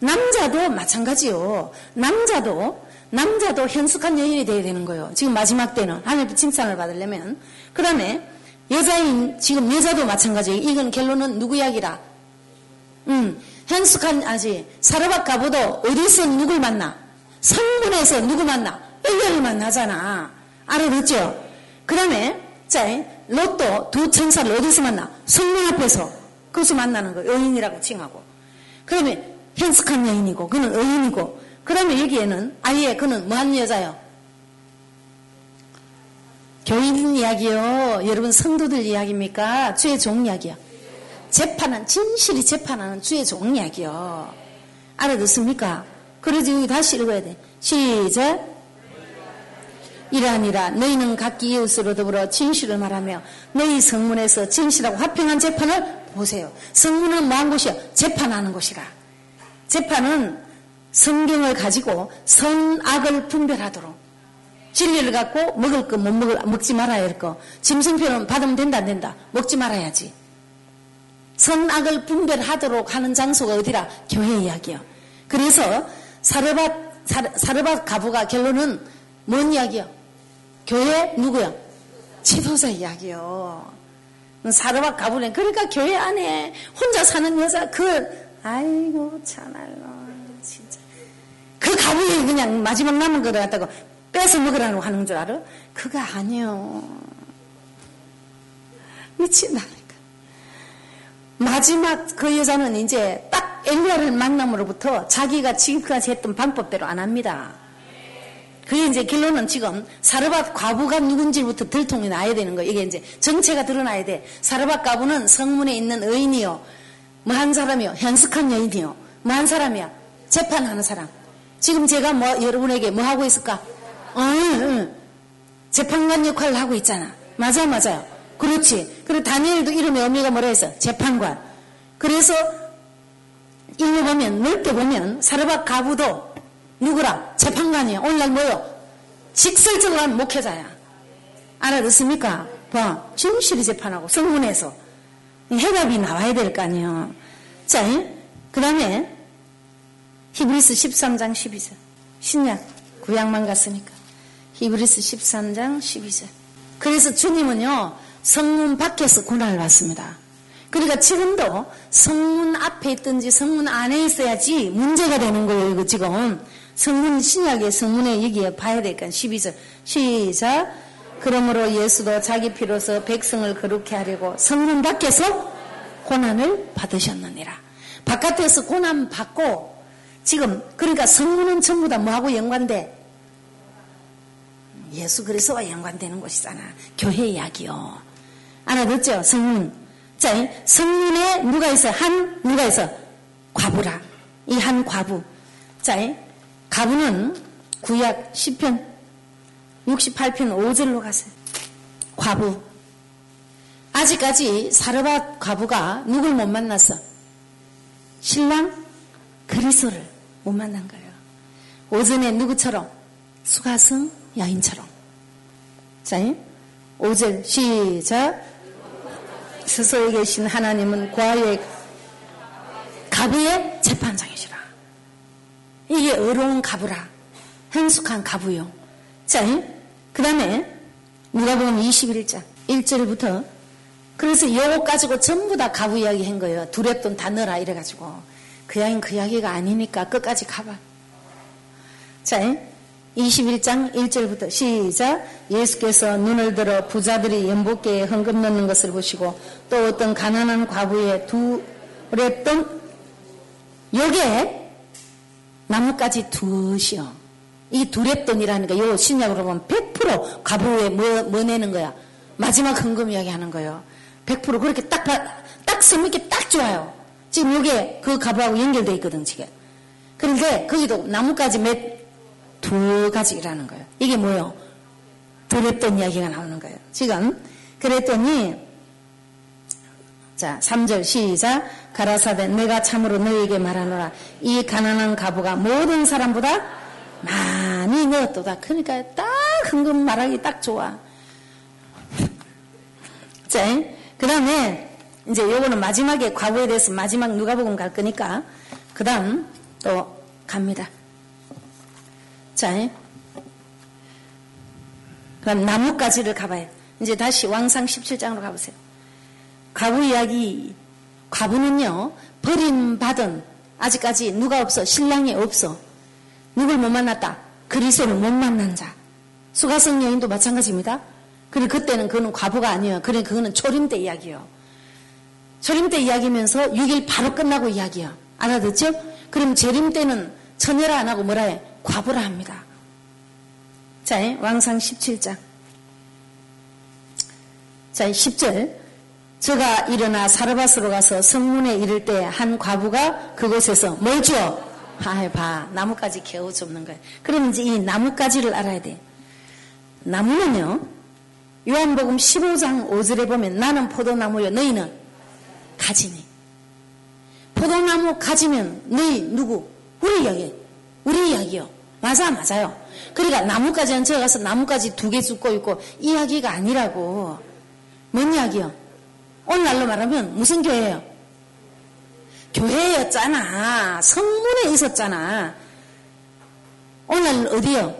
남자도 마찬가지요. 남자도 남자도 현숙한 여인이 되어야 되는 거예요. 지금 마지막 때는 하나님 칭찬을 받으려면 그 다음에 여자인 지금 여자도 마찬가지예요. 이건 결론은 누구 이야기라? 음, 현숙한 아직 사르밧 가보도 어디서 누굴 만나? 성문에서 누구 만나? 엘리야를 만나잖아. 알아듣죠? 그 다음에 자 로또 두 천사를 어디서 만나? 성문 앞에서 그것을 만나는 거예요. 여인이라고 칭하고. 그 다음에 현숙한 여인이고 그는 의인이고 그 다음에 여기에는 아예 그는 뭐한 여자요? 교인 이야기요. 여러분 성도들 이야기입니까? 주의 종 이야기요. 재판은 진실이 재판하는 주의 종 이야기요. 알아듣습니까? 그러지 여기 다시 읽어야 돼. 시작. 이러하니라 너희는 각기 이웃으로 더불어 진실을 말하며 너희 성문에서 진실하고 화평한 재판을 보세요. 성문은 뭐한 곳이야? 재판하는 곳이라. 재판은 성경을 가지고 선악을 분별하도록 진리를 갖고 먹을 거 못 먹을 먹지 말아야 할 거. 짐승표는 받으면 된다 안 된다. 먹지 말아야지. 선악을 분별하도록 하는 장소가 어디라? 교회 이야기요. 그래서 사르밧 사르밧 가부가 결론은 뭔 이야기요? 교회 누구야? 지도자 이야기요. 사르밧 가부네. 그러니까 교회 안에 혼자 사는 여자 그 아이고 참말로 그 가부에 그냥 마지막 남은 거를 갖다가 뺏어 먹으라고 하는 줄 알아? 그거 아니요. 미친다니까. 마지막 그 여자는 이제 딱 엘리야를 만남으로부터 자기가 지금까지 했던 방법대로 안 합니다. 그게 이제 결론은 지금 사르밧 과부가 누군지부터 들통이 나야 되는 거예요. 이게 이제 정체가 드러나야 돼. 사르밧 과부는 성문에 있는 의인이요. 뭐 한 사람이요. 현숙한 여인이요. 뭐 한 사람이야. 재판하는 사람. 지금 제가 뭐 여러분에게 뭐 하고 있을까? 응, 응. 재판관 역할을 하고 있잖아. 맞아요, 맞아요. 그렇지. 그리고 다니엘도 이름의 의미가 뭐라 했어? 재판관. 그래서 이거 보면 넓게 보면 사르밧 가부도 누구라? 재판관이야. 오늘날 뭐요? 직설적으로 한 목회자야. 알아듣습니까? 봐. 진실이 재판하고 성문에서 해답이 나와야 될 거 아니에요. 자, 그 다음에 히브리스 13장 12절. 신약, 구약만 갔으니까. 히브리스 13장 12절. 그래서 주님은요, 성문 밖에서 고난을 받습니다. 그러니까 지금도 성문 앞에 있든지 성문 안에 있어야지 문제가 되는 거예요, 이거 지금. 성문 신약의 성문에 여기에 봐야 될까 12절. 시작. 그러므로 예수도 자기 피로서 백성을 거룩해 하려고 성문 밖에서 고난을 받으셨느니라. 바깥에서 고난 받고 지금 그러니까 성문은 전부 다 뭐하고 연관돼? 예수 그리스도와 연관되는 곳이잖아. 교회 이야기요. 알아듣죠? 성문. 자, 성문에 누가 있어? 한 누가 있어? 과부라. 이 한 과부. 자, 과부는 구약 10편 68편 5절로 가세요. 과부. 아직까지 사르밧 과부가 누굴 못 만났어? 신랑 그리스도를 못 만난 거예요. 오전에 누구처럼? 수가성 여인처럼. 자, 5절 시작. 스스로에 계신 하나님은 과의 가부의 재판장이시라. 이게 어려운 가부라. 행숙한 가부요. 자, 그 다음에 누가 보면 21장 1절부터 그래서 요거 가지고 전부 다 가부 이야기 한 거예요. 두랩돈 다 넣어라 이래가지고 그 이야기는 그 이야기가 아니니까 끝까지 가봐. 자, 21장 1절부터 시작 예수께서 눈을 들어 부자들이 연복계에 헌금 넣는 것을 보시고 또 어떤 가난한 과부의 두랩돈 요게 나뭇가지 두시오. 이 두랩돈이라는 거, 요 신약으로 보면 100% 가부에 뭐, 뭐 내는 거야? 마지막 헌금 이야기 하는 거예요. 100% 그렇게 딱, 딱 선밌게 딱 좋아요. 지금 요게 그 가부하고 연결되어 있거든, 지금. 그런데 거기도 나뭇가지 몇, 두 가지라는 거예요. 이게 뭐요? 두랩돈 이야기가 나오는 거예요. 지금. 그랬더니, 자, 3절 시작. 가라사대 내가 참으로 너에게 말하노라. 이 가난한 가부가 모든 사람보다 많이 넣었도다. 그러니까 딱 흥금 말하기 딱 좋아. 자, 그 다음에 이제 요거는 마지막에 과거에 대해서 마지막 누가복음 갈 거니까 그 다음 또 갑니다. 자, 그럼 나뭇가지를 가봐요. 이제 다시 왕상 17장으로 가보세요. 과부 이야기, 과부는요, 버림받은, 아직까지 누가 없어, 신랑이 없어. 누굴 못 만났다? 그리스도를 못 만난 자. 수가성 여인도 마찬가지입니다. 그리고 그때는 그는 과부가 아니에요. 그래 그거는 초림 때 이야기요. 초림 때 이야기면서 6일 바로 끝나고 이야기야. 알아듣죠? 그럼 재림 때는 처녀라 안 하고 뭐라 해? 과부라 합니다. 자, 왕상 17장. 자, 10절. 저가 일어나 사르밧으로 가서 성문에 이를 때 한 과부가 그곳에서 뭘 주어? 아, 봐. 나뭇가지 개우 줍는 거예요. 그럼 이제 이 나뭇가지를 알아야 돼. 나무는요, 요한복음 15장 5절에 보면 나는 포도나무요, 너희는 가지니. 포도나무 가지면 너희 누구? 우리 이야기. 우리 이야기요. 맞아, 맞아요. 그러니까 나뭇가지는 저 가서 나뭇가지 두 개 죽고 있고 이야기가 아니라고. 뭔 이야기요? 오늘날로 말하면 무슨 교회예요? 교회였잖아. 성문에 있었잖아. 오늘 어디요?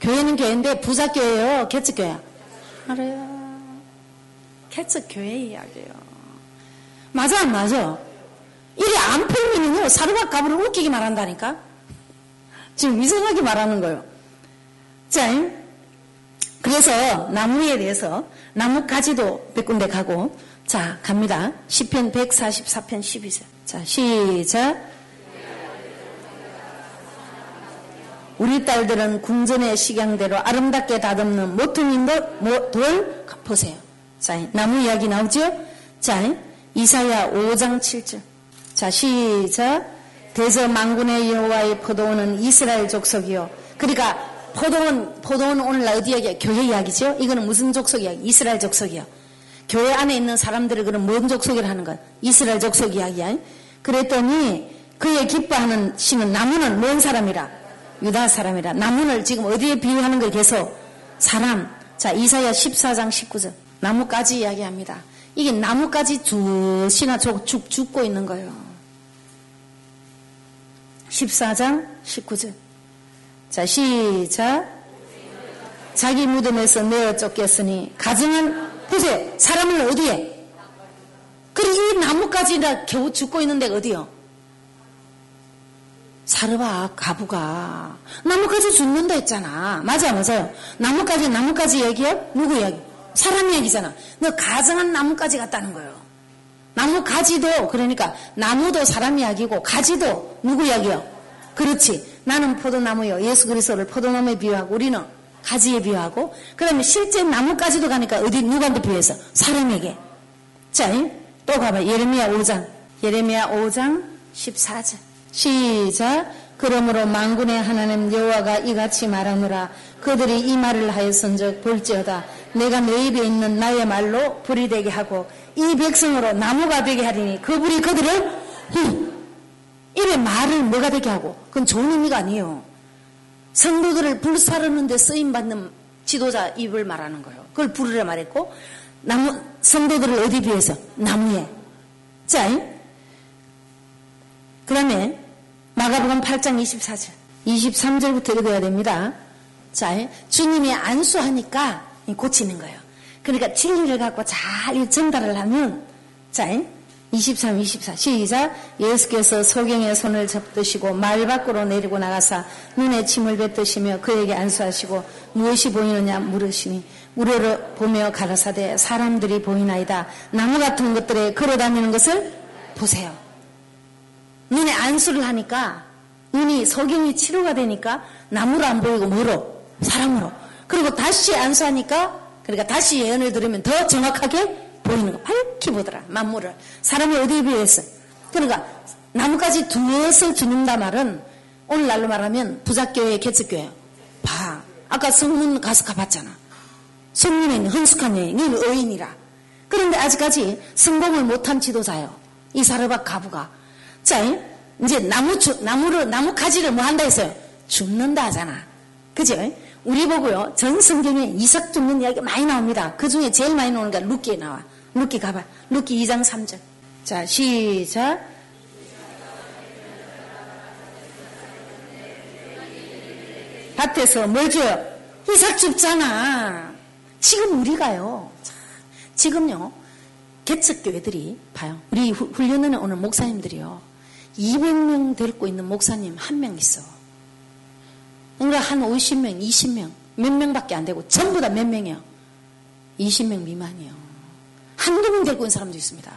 교회는 교회인데 부자 교회요? 개척 교회야? 알아요. 개척 교회 이야기예요. 맞아 안 맞아? 이리 안 풀리면요. 사르밧 가부를 웃기게 말한다니까? 지금 이상하게 말하는 거예요. 자, 그래서 나무에 대해서 나뭇가지도 몇 군데 가고 자, 갑니다. 10편 144편 12절. 자, 시작. 우리 딸들은 궁전의 식양대로 아름답게 다듬는 모퉁인 돌, 돌 보세요. 자, 나무 이야기 나오죠? 자, 이사야 5장 7절. 자, 시작. 대저 망군의 여호와의 포도원은 이스라엘 족속이요. 그러니까 포도원, 포도원 오늘 어디 이야기야? 교회 이야기죠? 이거는 무슨 족속 이야기? 이스라엘 족속이요. 교회 안에 있는 사람들을 그런 뭔 족속이라 하는 것? 이스라엘 족속 이야기야. 그랬더니 그의 기뻐하는 신은 나무는 뭔 사람이라? 유다 사람이라. 나무를 지금 어디에 비유하는 걸 계속? 사람. 자, 이사야 14장 19절. 나무까지 이야기합니다. 이게 나무까지 두시나 죽, 죽고 있는 거예요. 14장 19절. 자, 시작. 자기 무덤에서 내어 쫓겼으니 가정은 보세요. 사람은 어디에? 그리고 이 나무까지나 겨우 죽고 있는 데가 어디요? 사르바 가부가 나무까지 죽는다 했잖아. 맞아 맞아요. 나무까지 나무까지 얘기요? 누구 얘기? 사람 얘기잖아. 너 가정한 나무까지 갔다는 거예요. 나무 가지도 그러니까 나무도 사람 이야기고 가지도 누구 이야기요? 그렇지. 나는 포도나무요. 예수 그리스도를 포도나무에 비유하고 우리는 가지에 비유하고 그다음에 실제 나무까지도 가니까 어디 누구한테 비유해서 사람에게. 자, 또 가봐. 예레미야 5장. 예레미야 5장 14절. 시작. 그러므로 만군의 하나님 여호와가 이같이 말하노라. 그들이 이 말을 하였은즉 볼지어다. 내가 내 입에 있는 나의 말로 불이 되게 하고 이 백성으로 나무가 되게 하리니 그 불이 그들을 흠, 입에 말을 뭐가 되게 하고 그건 좋은 의미가 아니에요. 성도들을 불사르는데 쓰임받는 지도자 입을 말하는 거예요. 그걸 부르려 말했고 나무 성도들을 어디 비해서 나무에 자, 그 다음에 마가복음 8장 24절 23절부터 읽어야 됩니다. 자, 주님이 안수하니까 고치는 거예요. 그러니까 진리를 갖고 잘 전달을 하면 자, 23, 24 시작. 예수께서 소경의 손을 잡드시고 말 밖으로 내리고 나가사 눈에 침을 뱉으시며 그에게 안수하시고 무엇이 보이느냐 물으시니 우리를 보며 가라사대 사람들이 보이나이다. 나무 같은 것들에 걸어다니는 것을 보세요. 눈에 안수를 하니까 눈이 소경이 치료가 되니까 나무로 안 보이고 뭐로 사람으로. 그리고 다시 안수하니까 그러니까 다시 예언을 들으면 더 정확하게 보이는 거. 밝히 보더라 만물을. 사람이 어디에 비해서 그러니까 나무까지 두엇을 주는다 말은 오늘날로 말하면 부작교회 개척교회. 봐 아까 성문 가서 가봤잖아. 성문에 있는 흥숙한 여인 이 의인이라. 그런데 아직까지 성공을 못한 지도자요. 이 사르밧 과부가. 자 이제 나무 주, 나무를 나무 가지를 뭐 한다 했어요? 줍는다 하잖아. 그죠 우리 보고요 전 성경에 이삭 줍는 이야기 많이 나옵니다 그 중에 제일 많이 나오는 게 룻기에 나와 룻기 가봐. 룻기 2장 3절. 자, 시작. 밭에서 뭘 주워요? 이삭 줍잖아. 지금 우리가요. 지금요. 개척교회들이 봐요. 우리 훈련원에 오는 목사님들이요. 200명 데리고 있는 목사님 한 명 있어. 그러니까 한 50명, 20명, 몇 명밖에 안 되고 전부 다 몇 명이요? 20명 미만이요. 한두 명 데리고 온 사람도 있습니다.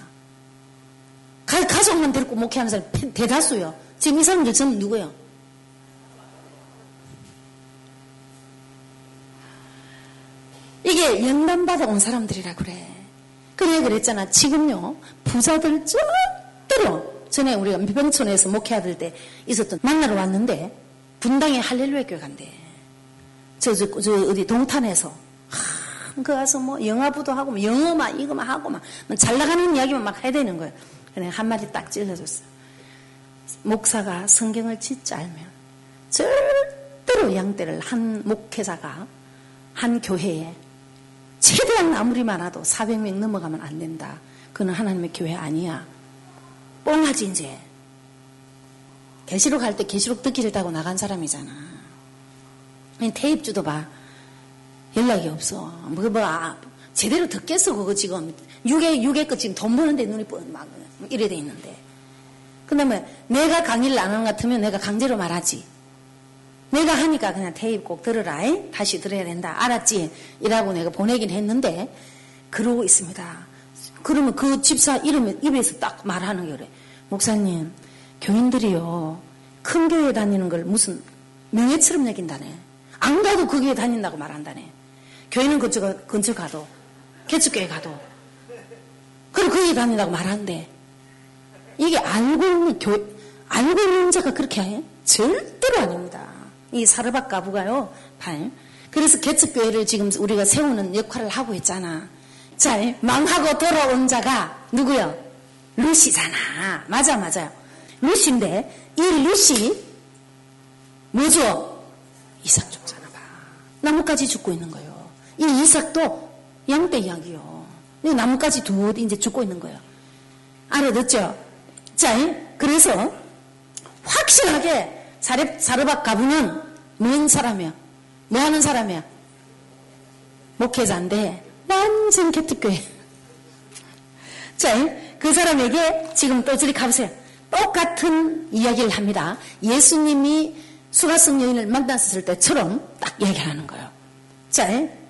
가, 가족만 데리고 목회하는 사람 대다수요. 지금 이 사람들 전부 누구예요? 이게 연단받아 온 사람들이라 그래. 그래 그랬잖아. 지금요 부자들 절대로 전에 우리가 미병촌에서 목회하들 때 있었던 만나러 왔는데 분당에 할렐루야 교회 간대. 저, 저, 저 어디 동탄에서 그 가서 뭐 영화부도 하고 뭐 영어만 이거만 하고 막 잘 나가는 이야기만 막 해야 되는 거예요. 그냥 한마디 딱 찔러줬어. 목사가 성경을 진짜 알면 절대로 양떼를 한 목회자가 한 교회에 최대한 아무리 많아도 400명 넘어가면 안 된다. 그는 하나님의 교회 아니야. 뽕하지 이제. 계시록 할 때 계시록 듣기를 타고 나간 사람이잖아. 테이프주도 봐. 연락이 없어. 뭐, 뭐, 아, 제대로 듣겠어, 그거 지금. 6개, 6개 거 지금 돈 버는데 눈이 막 이래 돼 있는데. 그 다음에 내가 강의를 안 하는 것 같으면 내가 강제로 말하지. 내가 하니까 그냥 테이프 꼭 들으라. 이? 다시 들어야 된다. 알았지? 이라고 내가 보내긴 했는데, 그러고 있습니다. 그러면 그 집사 이름에 입에서 딱 말하는 게 그래. 목사님, 교인들이요. 큰 교회 다니는 걸 무슨 명예처럼 여긴다네. 안 가도 그 교회 다닌다고 말한다네. 교회는 근처, 근처 가도, 개척교회 가도. 그리고 거기 다닌다고 말하는데, 이게 알고 있는 교, 알고 있는 자가 그렇게 해? 절대로 아닙니다. 이 사르박 가부가요, 발. 그래서 개척교회를 지금 우리가 세우는 역할을 하고 있잖아. 자, 망하고 돌아온 자가 누구요? 루시잖아. 맞아, 맞아요. 루시인데, 이 루시, 뭐죠? 이삭 줬잖아, 봐. 나뭇가지 죽고 있는 거예요. 이 이삭도 양떼 이야기요. 나뭇가지 두 이제 죽고 있는 거예요. 알아듣죠? 자, 그래서 확실하게 사르, 사르박 가부는 뭔 사람이야? 뭐 하는 사람이야? 목회자인데 완전 개특교회. 자, 그 사람에게 지금 또 저리 가보세요. 똑같은 이야기를 합니다. 예수님이 수가성 여인을 만났을 때처럼 딱 이야기를 하는 거예요. 자,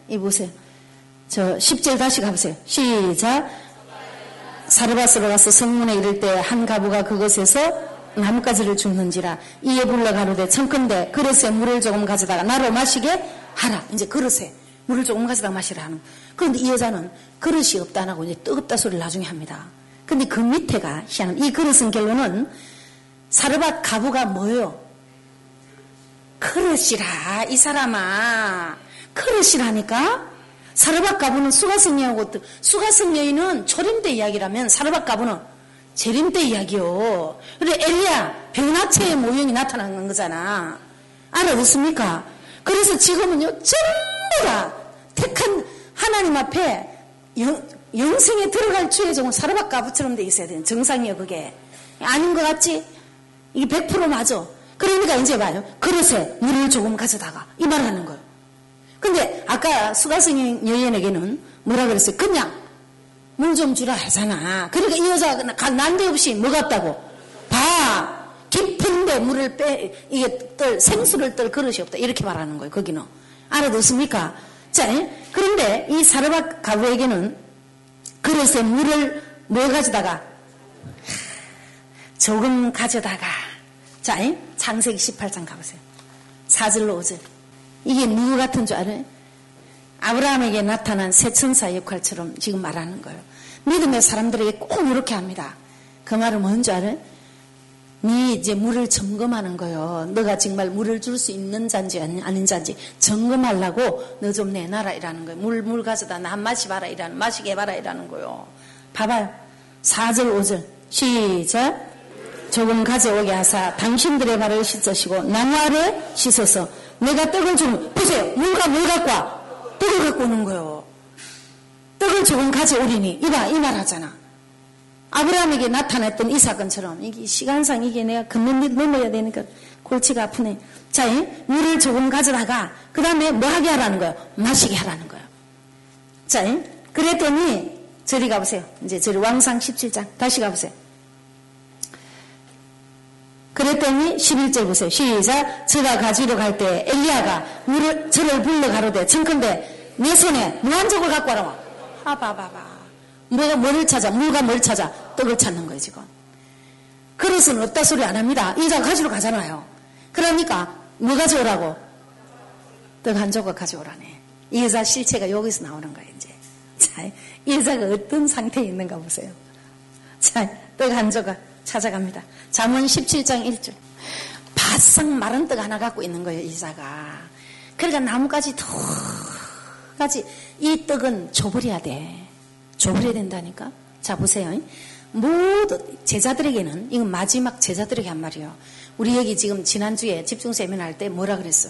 이 보세요. 저 10절 다시 가보세요. 시작. 사르바스로 가서 성문에 이를 때 한 가부가 그것에서 나뭇가지를 줍는지라 이에 불러 가로되 청컨대 그릇에 물을 조금 가져다가 나로 마시게 하라. 이제 그릇에 물을 조금 가져다가 마시라 하는. 그런데 이 여자는 그릇이 없다 안 하고 이제 뜨겁다 소리를 나중에 합니다. 근데 그 밑에가 희한한 이 그릇은 결론은 사르밧 가부가 뭐예요? 그릇이라 이 사람아 그릇이라니까 사르밧 가부는 수가성 여인하고 수가성 여인은 초림대 이야기라면 사르밧 가부는 재림대 이야기요. 그래 엘리야 병나체의 모형이 나타나는 거잖아. 알아듣습니까? 그래서 지금은요 전부 다 택한 하나님 앞에 영, 영생에 들어갈 주의 종은 사르밧 가부처럼 돼 있어야 돼. 정상이요 그게. 아닌 것 같지? 이게 100% 맞아. 그러니까 이제 봐요. 그릇에 물을 조금 가져다가 이 말을 하는 거예요. 근데 아까 수가성 여인에게는 뭐라 그랬어요? 그냥 물 좀 주라 하잖아. 그러니까 이 여자가 난데없이 뭐 같다고? 봐. 깊은데 물을 빼, 이게 떨, 생수를 떨 그릇이 없다. 이렇게 말하는 거예요. 거기는. 알아듣습니까? 자, 그런데 이 사르밧 가부에게는 그릇에 물을 뭐 가져다가? 조금 가져다가. 자, 창세기 18장 가보세요. 4절로 5절. 이게 누구 같은 줄 알아요? 아브라함에게 나타난 새 천사 역할처럼 지금 말하는 거예요. 믿음의 사람들에게 꼭 이렇게 합니다. 그 말은 뭔지 알아요? 네 이제 물을 점검하는 거예요. 너가 정말 물을 줄 수 있는 잔지 아닌 잔지 점검하려고 너 좀 내놔라 이라는 거예요. 물, 물 가져다 나 마시봐라 이라는, 마시게 해봐라 이라는 거예요. 봐봐요. 4절, 5절. 시작. 조금 가져오게 하사 당신들의 발을 씻으시고 나무알을 씻어서 내가 떡을 좀 보세요. 물과 물 갖고 와. 떡을 갖고 오는 거예요. 떡을 조금 가져오리니 이봐 이 말 하잖아. 아브라함에게 나타났던 이 사건처럼 이게 시간상 이게 내가 금년 넘어야 되니까 골치가 아프네. 자, 물을 조금 가져다가 그 다음에 뭐 하게 하라는 거예요? 마시게 하라는 거예요. 자, 그랬더니 저리 가보세요. 이제 저리 왕상 17장 다시 가보세요. 그랬더니 11절 보세요. 시작. 제가 가지러 갈 때 엘리야가 물을 저를 불러 가로되 청컨대 내 손에 무한적을 갖고 와라. 하바바바. 뭐가 뭐를 찾아? 물과 뭘 찾아? 떡을 찾는 거예요 지금. 그릇은 없다 소리 안 합니다. 이자 가지러 가잖아요. 그러니까 뭐 가져오라고? 떡 한 조각 가져오라네. 이 여자 실체가 여기서 나오는 거예요 이제. 자, 이 여자가 어떤 상태에 있는가 보세요. 자, 떡 한 조각. 찾아갑니다. 잠언 17장 1절. 바싹 마른 떡 하나 갖고 있는 거예요, 이사가. 그러니까 나뭇가지 더 가지 이 떡은 줘버려야 돼. 줘버려야 된다니까. 자 보세요. 모두 제자들에게는 이건 마지막 제자들에게 한 말이에요. 우리 여기 지금 지난주에 집중 세미나 할 때 뭐라 그랬어?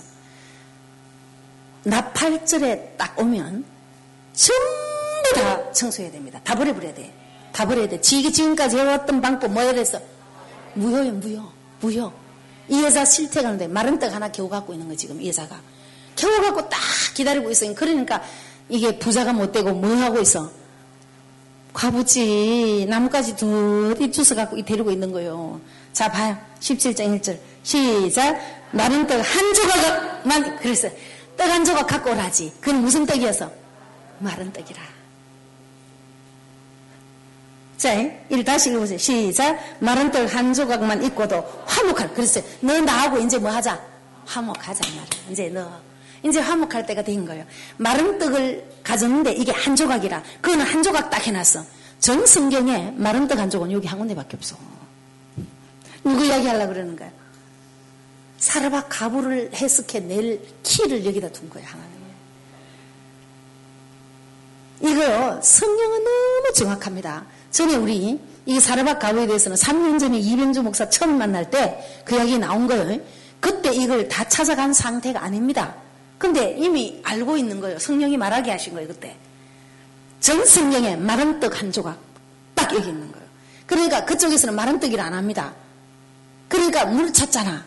나팔절에 딱 오면 전부 다 청소해야 됩니다. 다 버려버려야 돼. 다 버려야 돼. 지가 지금까지 해왔던 방법 뭐야 그랬어? 무효요, 무효. 무효. 이 여자 실태가는데 마른 떡 하나 겨우 갖고 있는 거 지금 이 여자가. 겨우 갖고 딱 기다리고 있어요. 그러니까 이게 부자가 못 되고 뭐 하고 있어? 과부지 나뭇가지 둘이 주워 갖고 데리고 있는 거예요. 자 봐요. 17장 1절 시작 마른 떡 한 조각만 그랬어요. 떡 한 조각 갖고 오라지. 그건 무슨 떡이어서? 마른 떡이라. 자, 일 다시 읽어보세요. 시작. 마른 떡 한 조각만 있고도 화목할. 그랬어요. 너 나하고 이제 뭐 하자? 화목하자, 말이야. 이제 너. 이제 화목할 때가 된 거예요. 마른 떡을 가졌는데 이게 한 조각이라. 그거는 한 조각 딱 해놨어. 전 성경에 마른 떡 한 조각은 여기 한 군데밖에 없어. 누구 이야기 하려고 그러는 거야? 사르바 가부를 해석해 낼 키를 여기다 둔 거야, 하나님. 이거 성령은 너무 정확합니다. 전에 우리 이 사르밧 가부에 대해서는 3년 전에 이병주 목사 처음 만날 때 그 이야기 나온 거예요. 그때 이걸 다 찾아간 상태가 아닙니다. 근데 이미 알고 있는 거예요. 성령이 말하게 하신 거예요, 그때. 전 성경에 마른 떡 한 조각 딱 여기 있는 거예요. 그러니까 그쪽에서는 마른 떡이라 안 합니다. 그러니까 물 찾잖아.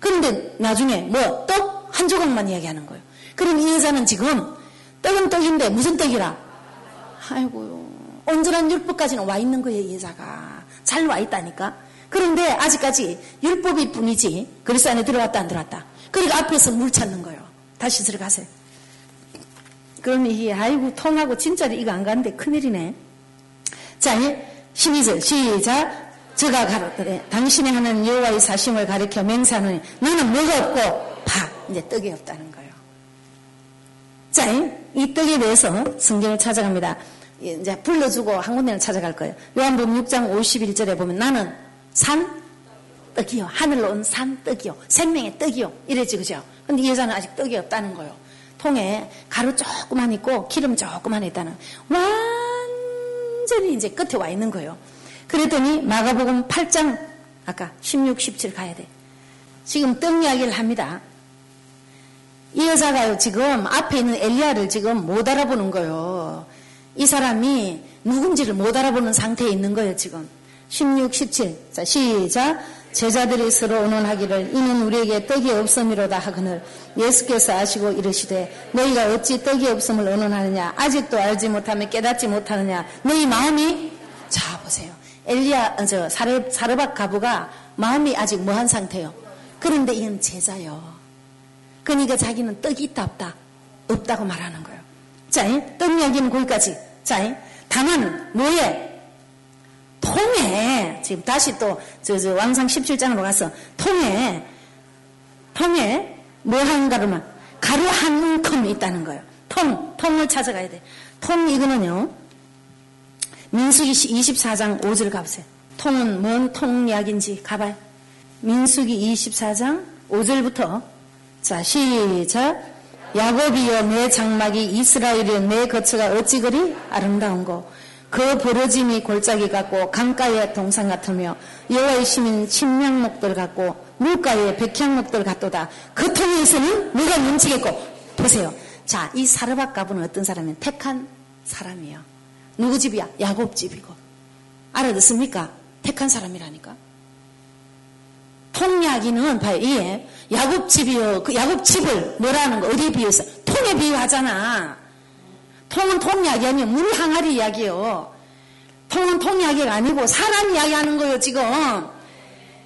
그런데 나중에 뭐 떡 한 조각만 이야기하는 거예요. 그럼 이 여자는 지금 떡은 떡인데 무슨 떡이라? 아이고요. 온전한 율법까지는 와 있는 거예요, 이 여자가. 잘 와 있다니까. 그런데 아직까지 율법이 뿐이지. 그리스 안에 들어갔다 안 들어갔다. 그러니까 앞에서 물 찾는 거예요. 다시 들어가세요. 그럼 이게 아이고 통하고 진짜로 이거 안 가는데 큰일이네. 자, 12절 시작. 저가 가로되 당신의 하는 여호와의 사심을 가리켜 맹세하는 너는 뭐가 없고 봐 이제 떡이 없다는 거예요. 자, 이 떡에 대해서 성경을 찾아갑니다. 이제 불러주고 한 군데를 찾아갈 거예요. 요한복음 6장 51절에 보면 나는 산 떡이요. 하늘로 온 산 떡이요. 생명의 떡이요. 이래지 그죠? 근데 이 여자는 아직 떡이 없다는 거예요. 통에 가루 조금만 있고 기름 조금만 있다는 완전히 이제 끝에 와 있는 거예요. 그랬더니 마가복음 8장 아까 16, 17 가야 돼. 지금 떡 이야기를 합니다. 이 여자가 지금 앞에 있는 엘리야를 지금 못 알아보는 거예요. 이 사람이 누군지를 못 알아보는 상태에 있는 거예요, 지금. 16, 17. 자, 시작. 제자들이 서로 의논하기를 이는 우리에게 떡이 없음이로다 하거늘 예수께서 아시고 이르시되 너희가 어찌 떡이 없음을 의논하느냐? 아직도 알지 못하며 깨닫지 못하느냐? 너희 마음이? 자 보세요. 엘리야 어, 저 사르, 사르밧 가부가 마음이 아직 뭐한 상태요? 그런데 이건 제자요. 그러니까 자기는 떡이 있다 없다 없다고 말하는 거예요. 자 떡 이야기는 거기까지. 자 다만 뭐에 통에 지금 다시 또 저, 저 왕상 17장으로 가서 통에 통에 뭐 하는가로만 가루 한 움큼이 있다는 거예요. 통 통을 찾아가야 돼. 통 이거는요. 민수기 24장 5절 가보세요. 통은 뭔통 이야기인지 가봐요. 민수기 24장 5절부터 자 시작 야곱이여 내 장막이 이스라엘이여 내 거처가 어찌 그리 아름다운고 그 부러짐이 골짜기 같고 강가의 동상 같으며 여호와의 심인 침략목들 같고 물가의 백향목들 같도다. 그 통에서는 누가 넘치겠고 보세요. 자, 이 사르밧 갑은 어떤 사람이면 택한 사람이에요. 누구 집이야? 야곱 집이고. 알아듣습니까? 택한 사람이라니까. 통야기는 봐요. 예. 야곱 집이요. 그 야곱 집을 뭐라는 거 어디에 비유해서 통에 비유하잖아. 통은 통 이야기 아니에요. 물 항아리 이야기요. 통은 통 이야기가 아니고 사람 이야기 하는 거예요, 지금.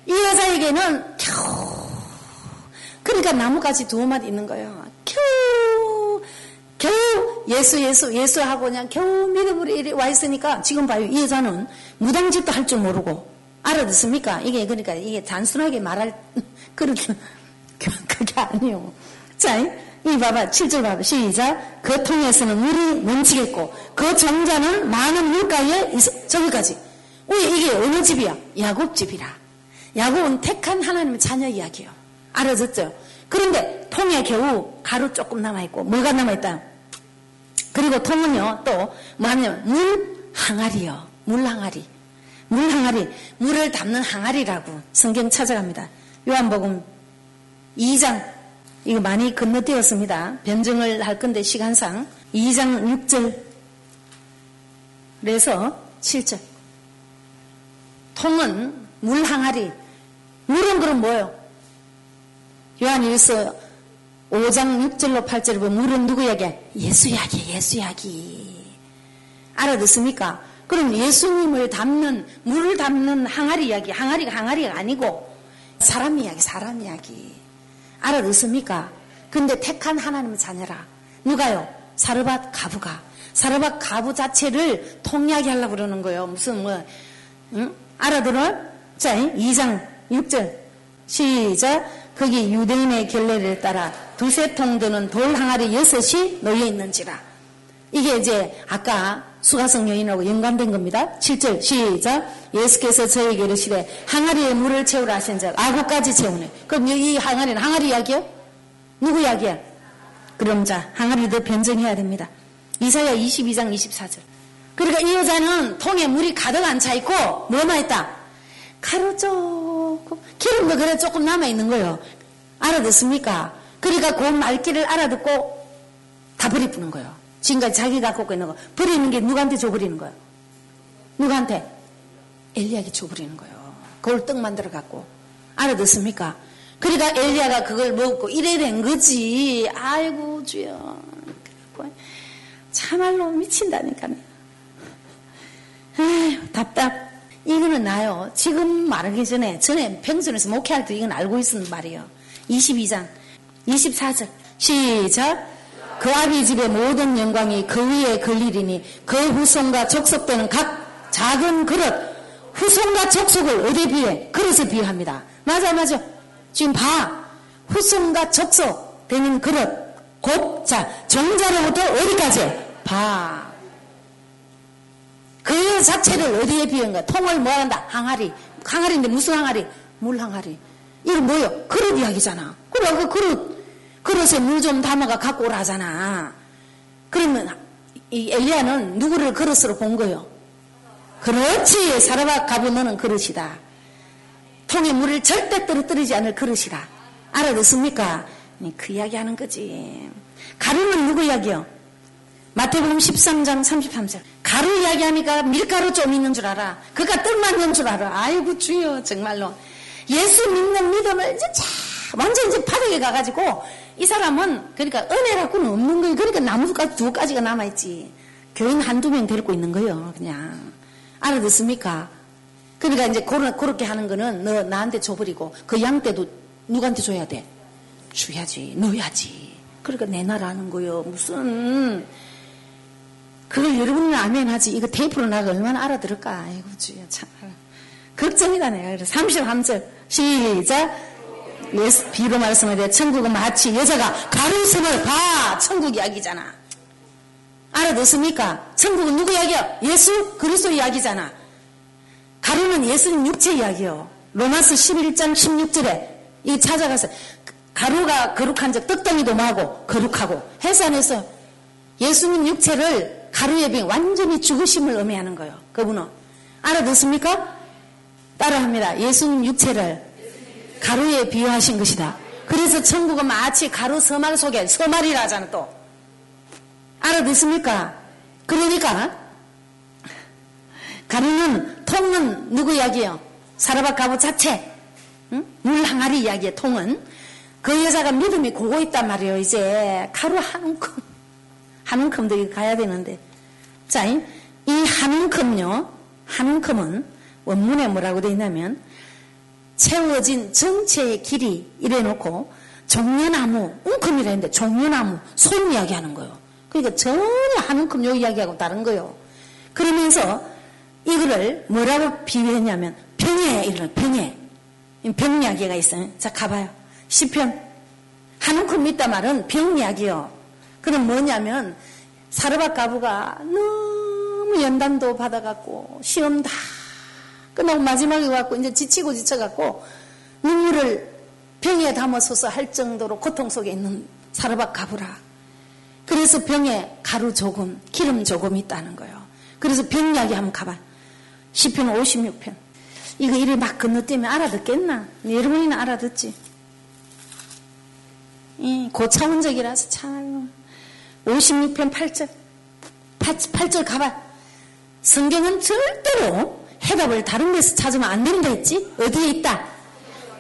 이 여자에게는 겨우 그러니까 나뭇가지 두 마디 있는 거예요. 겨우 겨우 예수 예수 예수하고 그냥 겨우 믿음으로 와 있으니까 지금 봐요. 이 여자는 무당짓도 할 줄 모르고 알아듣습니까? 이게 그러니까 이게 단순하게 말할 그렇게 그게 아니에요. 자, 이 봐봐, 7절 봐봐, 시작. 그 통에서는 물이 넘치겠고, 그 정자는 많은 물가에 있어, 저기까지. 왜 이게 어느 집이야? 야곱 집이라. 야곱은 택한 하나님의 자녀 이야기예요. 알아졌죠? 그런데 통에 겨우 가루 조금 남아있고, 뭐가 남아있다? 그리고 통은요, 또, 뭐냐면, 물 항아리요. 물 항아리. 물 항아리. 물을 담는 항아리라고 성경 찾아갑니다. 요한복음 2장 이거 많이 건너뛰었습니다. 변증을 할 건데 시간상 2장 6절에서 7절 통은 물 항아리 물은 그럼 뭐예요? 요한 일서 5장 6절로 8절을 보면 물은 누구 이야기? 예수 이야기 예수 이야기 알아듣습니까? 그럼 예수님을 담는 물을 담는 항아리 이야기 항아리가 항아리가 아니고 사람 이야기 사람 이야기 알아듣습니까? 근데 택한 하나님의 자녀라. 누가요? 사르밧 가부가. 사르밧 가부 자체를 통약이 하려고 그러는 거예요. 무슨 뭐, 응? 알아들어? 자, 2장 6절. 시작. 거기 유대인의 결례를 따라 두세 통 드는 돌 항아리 여섯이 놓여 있는지라. 이게 이제 아까 수가성 여인하고 연관된 겁니다. 7절 시작 예수께서 저에게 이르시되 항아리에 물을 채우라 하신 적 아구까지 채우네. 그럼 이 항아리는 항아리 이야기요? 누구 이야기야? 그럼 자 항아리도 변정해야 됩니다. 이사야 22장 24절. 그러니까 이 여자는 통에 물이 가득 안 차 있고 뭐만 있다? 가루 조금 기름도 그래 조금 남아 있는 거예요. 알아듣습니까? 그러니까 그 말귀를 알아듣고 다 버리푸는 거예요. 지금까지 자기가 갖고 있는 거 버리는 게 누구한테 줘버리는 거예요? 누구한테? 엘리야에게 줘버리는 거예요. 그걸 떡 만들어 갖고 알아듣습니까? 그러니까 엘리야가 그걸 먹고 이래 된 거지. 아이고 주여. 참말로 미친다니까요. 에휴, 답답. 이거는 나요. 지금 말하기 전에, 전에 평소에서 목회할 때 이건 알고 있었는 말이에요. 22장, 24절. 시작. 그 아비 집의 모든 영광이 그 위에 걸리리니 그 후손과 족속되는 각 작은 그릇, 후손과 족속을 어디에 비해? 그릇에 비유합니다. 맞아, 맞아. 지금 봐. 후손과 족속 되는 그릇, 곧, 자, 정자로부터 어디까지? 봐. 그 자체를 어디에 비운가? 통을 뭐 한다? 항아리. 항아리인데 무슨 항아리? 물 항아리. 이거 뭐요? 그릇 이야기잖아. 그래, 그 그릇. 그릇에 물좀 담아가 갖고 오라잖아. 그러면 이 엘리야는 누구를 그릇으로 본 거요? 그렇지. 사라바 가부 너는 그릇이다. 통에 물을 절대 떨어뜨리지 않을 그릇이다. 알아듣습니까? 그 이야기 하는 거지. 가루는 누구 이야기요? 마태복음 13장 33절. 가루 이야기하니까 밀가루 좀 있는 줄 알아. 그가 떡만 있는 줄 알아. 아이고 주여 정말로. 예수 믿는 믿음을 이제 자 완전 이제 바닥에 가가지고 이 사람은 그러니까 은혜 갖고는 없는 거예요. 그러니까 나무가 두 가지가 남아있지. 교인 한두 명 데리고 있는 거예요. 그냥. 알아듣습니까? 그러니까 이제 그렇게 하는 거는 너 나한테 줘버리고 그 양 때도 누구한테 줘야 돼? 줘야지. 넣어야지. 그러니까 내놔라는 거요. 무슨 그걸 여러분은 아멘 하지. 이거 테이프로 나가 얼마나 알아들을까. 아이고, 주여, 참. 걱정이다, 내가. 그래. 33절. 시작. 비로 말씀하되 천국은 마치 여자가 가루섬을 봐. 천국 이야기잖아. 알아듣습니까? 천국은 누구 이야기야? 예수 그리스도 이야기잖아. 가루는 예수님 육체 이야기요. 로마스 11장 16절에 이 찾아가서 가루가 거룩한 적 떡덩이도 마고 거룩하고 해산해서 예수님 육체를 가루의 병 완전히 죽으심을 의미하는 거예요. 그분은 알아듣습니까? 따라합니다. 예수님 육체를 가루에 비유하신 것이다. 그래서 천국은 마치 가루 서말 속에 서말이라 하잖아 또. 알아듣습니까? 그러니까 가루는 통은 누구 이야기예요? 사라바 가부 자체. 응? 물 항아리 이야기의 통은 그 여자가 믿음이 고고 있단 말이에요. 이제 가루 한 움큼 한 움큼도 가야 되는데 자, 이 한 움큼요. 한 움큼은 원문에 뭐라고 되어 있냐면 채워진 전체의 길이 이래 놓고 종려나무 웅큼이라 했는데 종려나무 손 이야기하는 거예요. 그러니까 전혀 한 움큼 요 이야기하고 다른 거예요. 그러면서 이거를 뭐라고 비유했냐면 병에 이런 병에 병 이야기가 있어요. 자 가봐요. 시편 한 움큼 있다 말은 병 이야기요. 그럼 뭐냐면 사르밧 가부가 너무 연단도 받아갖고 시험 다 끝나고 마지막에 갖고 이제 지치고 지쳐갖고 눈물을 병에 담아서서 할 정도로 고통 속에 있는 사르밧 가부라. 그래서 병에 가루 조금, 기름 조금 있다는 거예요. 그래서 병 이야기 한번 가봐. 시편 56편. 이거 이리 막 건너뛰면 알아듣겠나? 여러분이는 알아듣지? 이 고차원적이라서 참. 56편 8절. 8, 절 가봐. 성경은 절대로 해답을 다른 데서 찾으면 안 된다 했지? 어디에 있다?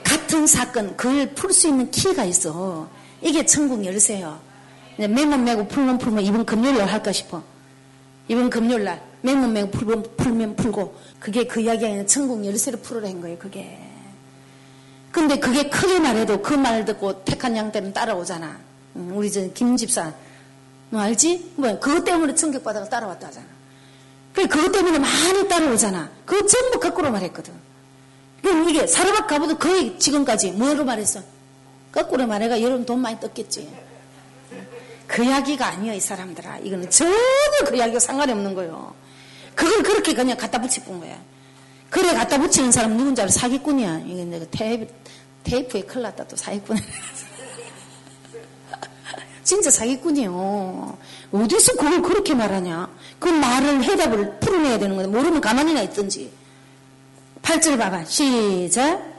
같은 사건, 그걸 풀 수 있는 키가 있어. 이게 천국 열쇠요. 맨몸 메고 풀면 풀면 이번 금요일 날 할까 싶어. 이번 금요일 날 맨몸 메고 풀면, 풀면 풀고 그게 그 이야기 아니라 천국 열쇠를 풀으라는 거예요. 그게. 근데 그게 크게 말해도 그 말 듣고 택한 양 때는 따라오잖아. 우리 저 김집사 너 알지? 뭐 그것 때문에 충격받아서 따라왔다 하잖아. 그것 때문에 많이 따라오잖아. 그거 전부 거꾸로 말했거든. 그럼 이게 사르밧 가보도 거의 지금까지 뭐로 말했어? 거꾸로 말해가 여러분 돈 많이 떴겠지. 그 이야기가 아니야 이 사람들아. 이거는 전혀 그 이야기가 상관이 없는 거예요. 그걸 그렇게 그냥 갖다 붙여본 거야. 그래 갖다 붙이는 사람 누군지 알아? 사기꾼이야. 이게 내가 테이프, 테이프에 큰일 났다 또 사기꾼. 진짜 사기꾼이요. 어디서 그걸 그렇게 말하냐? 그 말을 해답을 풀어내야 되는 거다. 모르면 가만히나 있든지. 8절 봐봐. 시작.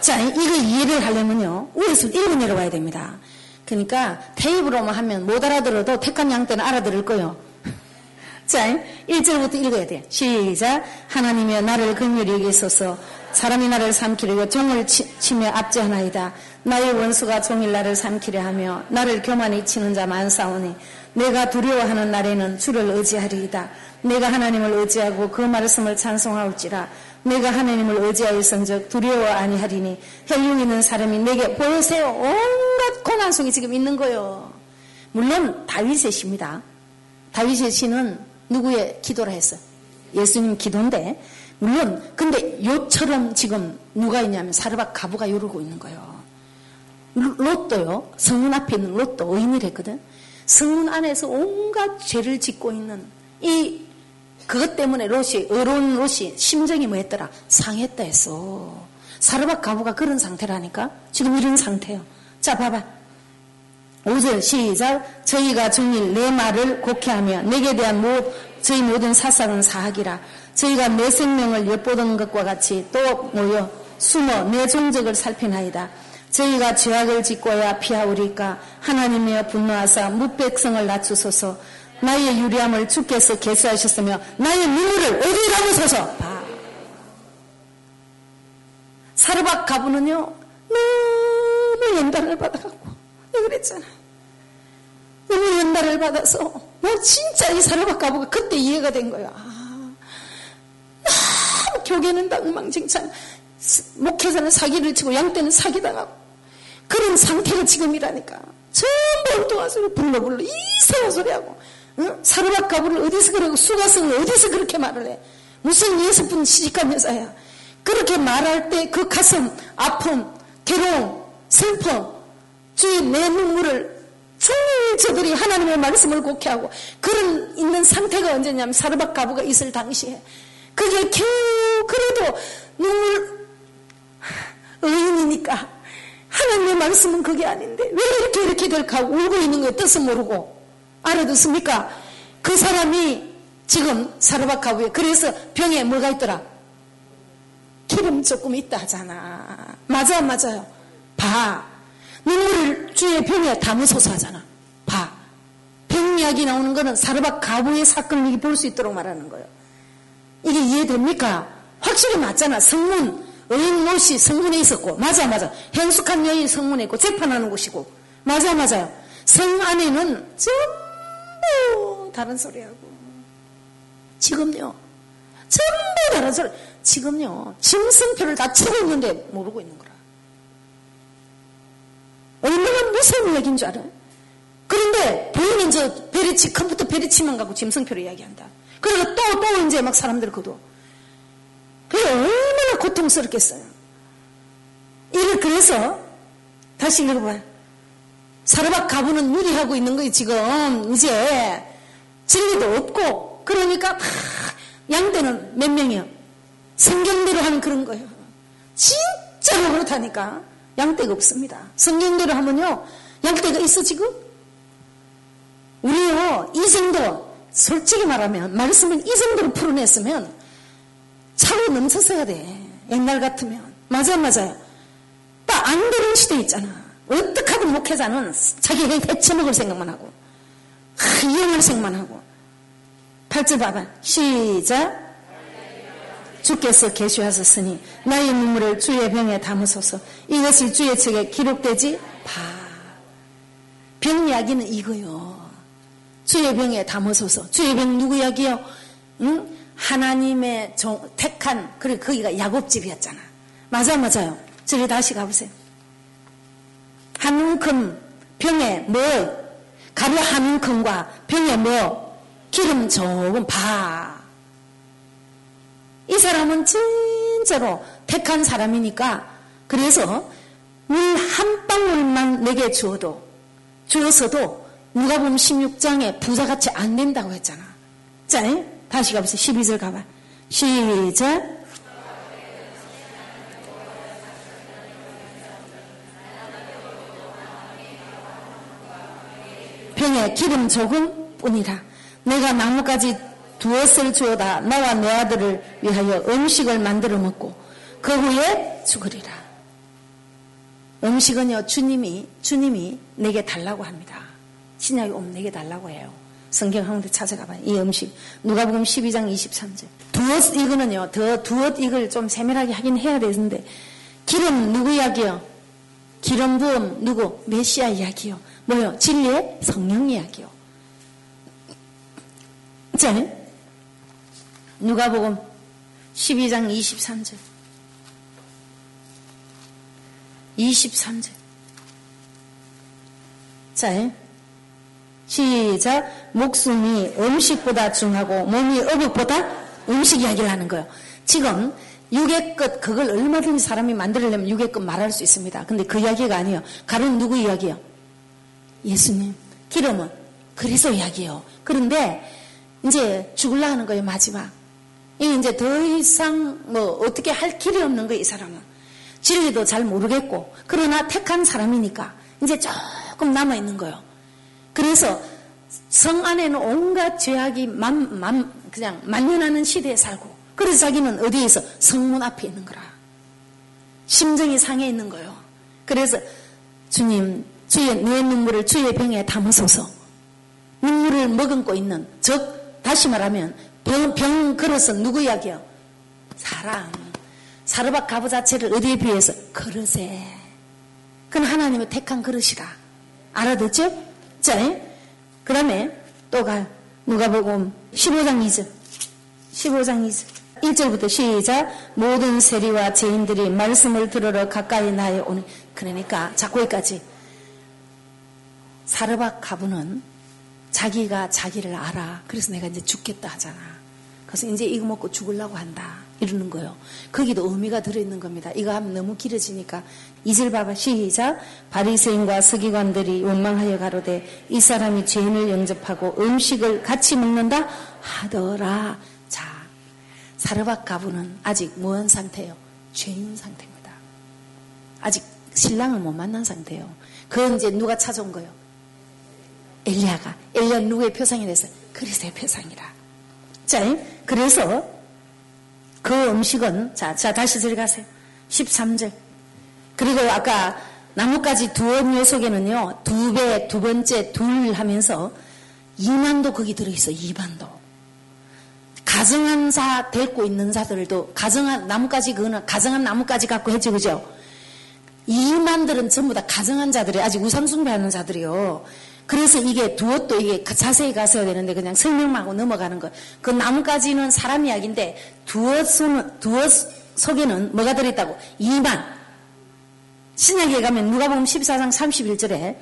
자, 이거 이해를 하려면요. 위에서 읽어 내려와야 됩니다. 그러니까 테이프로만 하면 못 알아들어도 택한 양 때는 알아들을 거요. 자, 1절부터 읽어야 돼. 시작. 하나님여 나를 긍휼히 여기소서 사람이 나를 삼키려 종을 치, 며 압제하나이다. 나의 원수가 종일 나를 삼키려 하며 나를 교만히 치는 자 많사오니 내가 두려워하는 날에는 주를 의지하리이다. 내가 하나님을 의지하고 그 말씀을 찬송하올지라 내가 하나님을 의지하였은즉 두려워 아니하리니 혈육 있는 사람이 내게 보세요 온갖 고난 속에 지금 있는 거요. 물론 다윗의 시입니다. 다윗의 시는 누구의 기도라 했어? 예수님 기도인데 물론 근데 요처럼 지금 누가 있냐면 사르밧 가부가 이러고 있는 거예요. 롯도요. 성문 앞에 있는 롯도 의인이랬거든. 성문 안에서 온갖 죄를 짓고 있는 이 그것 때문에 롯이 어려운 롯이 심정이 뭐였더라 상했다 했어. 사르밧 가부가 그런 상태라니까 지금 이런 상태요. 자 봐봐. 5절 시작 저희가 종일 내 말을 곡해하며 내게 대한 모, 저희 모든 사상은 사학이라 저희가 내 생명을 엿보던 것과 같이 또 모여 숨어 내 종적을 살피나이다. 저희가 죄악을 짓고야 피하오리까? 하나님이여 분노하사 무백성을 낮추소서. 나의 유리함을 주께서 개수하셨으며 나의 눈물을 감으소서 봐. 사르밧 가부는요 너무 연단을 받아갖고 내가 그랬잖아. 너무 연단을 받아서 뭐 진짜 이 사르밧 가부가 그때 이해가 된 거야. 아, 너무 교계는 다 엉망진창 목회자는 사기를 치고 양떼는 사기당하고. 그런 상태가 지금이라니까. 전부 엉뚱한 소리 불러 불러. 이상한 소리하고. 응? 사르밧 가부를 어디서 그러고 수가성을 어디서 그렇게 말을 해? 무슨 예수분 시집간 여자야. 그렇게 말할 때 그 가슴, 아픔, 괴로움, 슬픔, 주의 내 눈물을 종일 저들이 하나님의 말씀을 곡해하고 그런 있는 상태가 언제냐면 사르밧 가부가 있을 당시에 그게 겨우 그래도 눈물 의인이니까 하나님의 말씀은 그게 아닌데 왜 이렇게 이렇게 될까 울고 있는 거에 뜻을 모르고 알아듣습니까? 그 사람이 지금 사르바카부에 그래서 병에 뭐가 있더라? 기름 조금 있다 하잖아. 맞아 맞아요. 봐. 눈물을 주의 병에 담으소서 하잖아. 봐. 병 이야기 나오는 거는 사르바 가부의 사건을 볼 수 있도록 말하는 거예요. 이게 이해됩니까? 확실히 맞잖아. 성문, 의인 못이 성문에 있었고, 맞아, 맞아. 행숙한 여인 성문에 있고, 재판하는 곳이고, 맞아, 맞아요. 성 안에는 전부 다른 소리하고. 지금요. 전부 다른 소리. 지금요. 짐승표를 다 치고 있는데 모르고 있는 거라. 얼마나 무서운 얘기인 줄 알아요? 그런데 보이는 저 베리치, 컴퓨터 베리치만 갖고 짐승표를 이야기한다. 그리고 또, 또 이제 막 사람들 거도. 그게 얼마나 고통스럽겠어요. 이를 그래서 다시 읽어봐요. 사르밧 가부는 무리하고 있는 거예요, 지금. 이제. 진리도 없고. 그러니까 다 양떼는 몇 명이요? 성경대로 하는 그런 거예요. 진짜로 그렇다니까. 양떼가 없습니다. 성경대로 하면요. 양떼가 있어, 지금? 우리요, 이 정도, 솔직히 말하면, 말씀을 이 정도로 풀어냈으면, 차로 넘쳤어야 돼. 옛날 같으면. 맞아, 맞아요. 딱 안 되는 시대 있잖아. 하든 목회자는 자기가 해쳐먹을 생각만 하고 하, 이용할 생각만 하고 8절 봐봐 시작 주께서 계시하셨으니 나의 눈물을 주의 병에 담으소서 이것을 주의 책에 기록되지 봐. 병 이야기는 이거요. 주의 병에 담으소서. 주의 병 누구 이야기요? 응? 하나님의 종, 택한 그리고 거기가 야곱집이었잖아. 맞아 맞아요. 저기 다시 가보세요. 한 움큼 병에 뭐 가루 한 움큼과 병에 뭐 기름 조금 봐. 이 사람은 진짜로 택한 사람이니까 그래서 물 한 방울만 내게 주어도 주었어도 누가 보면 16장에 부자같이 안 된다고 했잖아. 자, 다시 가보세요. 12절 가봐. 시작. 병에 기름 조금 뿐이라. 내가 나무까지 두엇을 주어다 나와 내 아들을 위하여 음식을 만들어 먹고 그 후에 죽으리라. 음식은요 주님이 주님이 내게 달라고 합니다. 신약이 오면 내게 달라고 해요. 성경 한군데 찾아가봐요. 이 음식. 누가복음 12장 23절. 두엇 이거는요. 더 두엇 이걸 좀 세밀하게 하긴 해야 되는데 기름 누구 이야기요? 기름 부음 누구? 메시아 이야기요. 뭐요? 진리의 성령 이야기요. 자, 누가복음 12장 23절. 23절. 자, 시작. 목숨이 음식보다 중하고 몸이 어묵보다 음식 이야기를 하는 거예요. 지금 육의 끝 그걸 얼마든지 사람이 만들려면 육의 끝 말할 수 있습니다. 근데 그 이야기가 아니에요. 가루는 누구 이야기예요? 예수님. 기름은 그리스도 이야기예요. 그런데 이제 죽을라 하는 거예요. 마지막. 이 이제 더 이상 뭐 어떻게 할 길이 없는 거예요. 이 사람은. 진리도 잘 모르겠고 그러나 택한 사람이니까 이제 조금 남아 있는 거예요. 그래서 성 안에는 온갖 죄악이 만, 만, 그냥 만연하는 시대에 살고 그래서 자기는 어디에서 성문 앞에 있는 거라. 심정이 상해 있는 거예요. 그래서 주님 주의 내 눈물을 주의 병에 담으소서. 눈물을 머금고 있는 즉 다시 말하면 병, 병 그릇은 누구 이야기요? 사랑. 사르밧 가부 자체를 어디에 비해서? 그릇에. 그건 하나님의 택한 그릇이라. 알아듣죠? 자, 그 다음에 또 가. 누가복음 15장 2절. 15장 2절. 1절부터 시작. 모든 세리와 죄인들이 말씀을 들으러 가까이 나에 오니. 그러니까 자 거기까지. 사르밧 가부는 자기가 자기를 알아. 그래서 내가 이제 죽겠다 하잖아. 그래서 이제 이거 먹고 죽으려고 한다. 이러는 거예요. 거기도 의미가 들어있는 겁니다. 이거 하면 너무 길어지니까 봐봐 시작 바리새인과 서기관들이 원망하여 가로되 이 사람이 죄인을 영접하고 음식을 같이 먹는다 하더라. 자 사르밧 가부는 아직 무한 상태예요. 죄인 상태입니다. 아직 신랑을 못 만난 상태예요. 그건 이제 누가 찾아온 거예요? 엘리야가 엘리야 누구의 표상이 됐어요? 그리스도의 표상이라. 자, 그래서 그 음식은 자, 자 다시 들어가세요. 13절. 그리고 아까 나뭇가지 두어 속에는요, 두 배, 두 번째 둘 하면서 2만도 거기 들어있어, 2만도. 가정한 자 데리고 있는 자들도, 가정한, 나뭇가지 그거는 가정한 나뭇가지 갖고 했죠, 그죠? 2만들은 전부 다 가정한 자들이, 아직 우상숭배하는 자들이요. 그래서 이게 두엇도 이게 자세히 가서야 되는데 그냥 설명하고 넘어가는 거. 그 나뭇가지는 사람 이야기인데 두엇, 속에는 뭐가 들어있다고? 2만. 신약에 가면 누가복음 14장 31절에